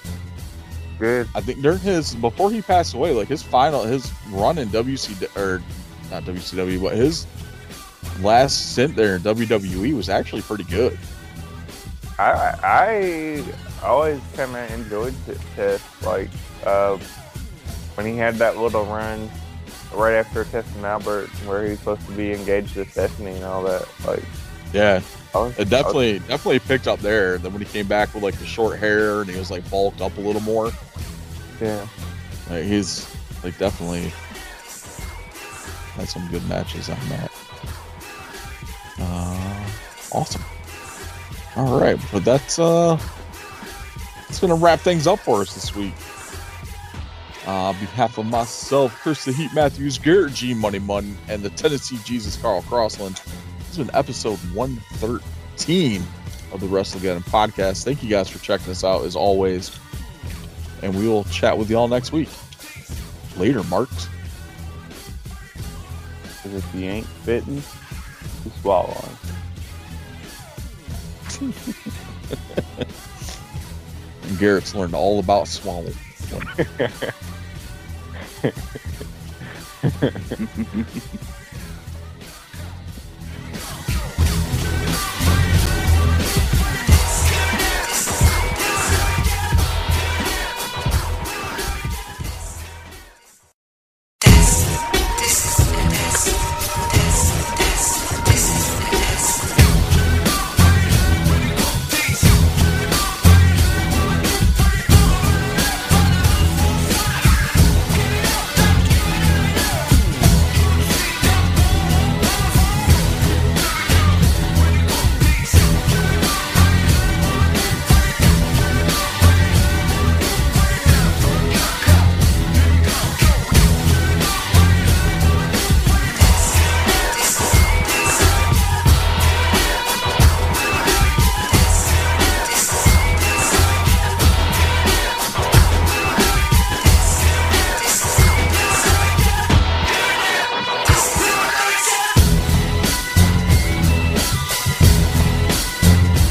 Good. I think during his before he passed away, like his final his run in WC or not WCW, but his last stint there in WWE was actually pretty good. I I always kind of enjoyed test like uh, when he had that little run right after Test and Albert, where he's supposed to be engaged with Destiny and all that. Like, Yeah, was, it definitely definitely picked up there. Then when he came back with like the short hair and he was like bulked up a little more, yeah, like he's like definitely had some good matches on that. Uh, awesome. All right, but that's uh, that's gonna wrap things up for us this week. Uh, on behalf of myself, Chris the Heat Matthews, Garrett G Money Munn, and the Tennessee Jesus Carl Crossland, this has been episode 113 of the Wrestle Wrestlegeddon podcast. Thank you guys for checking us out as always, and we will chat with y'all next week. Later, Marks. 'Cause if you ain't fitting, you swallow. And Garrett's learned all about swallowing.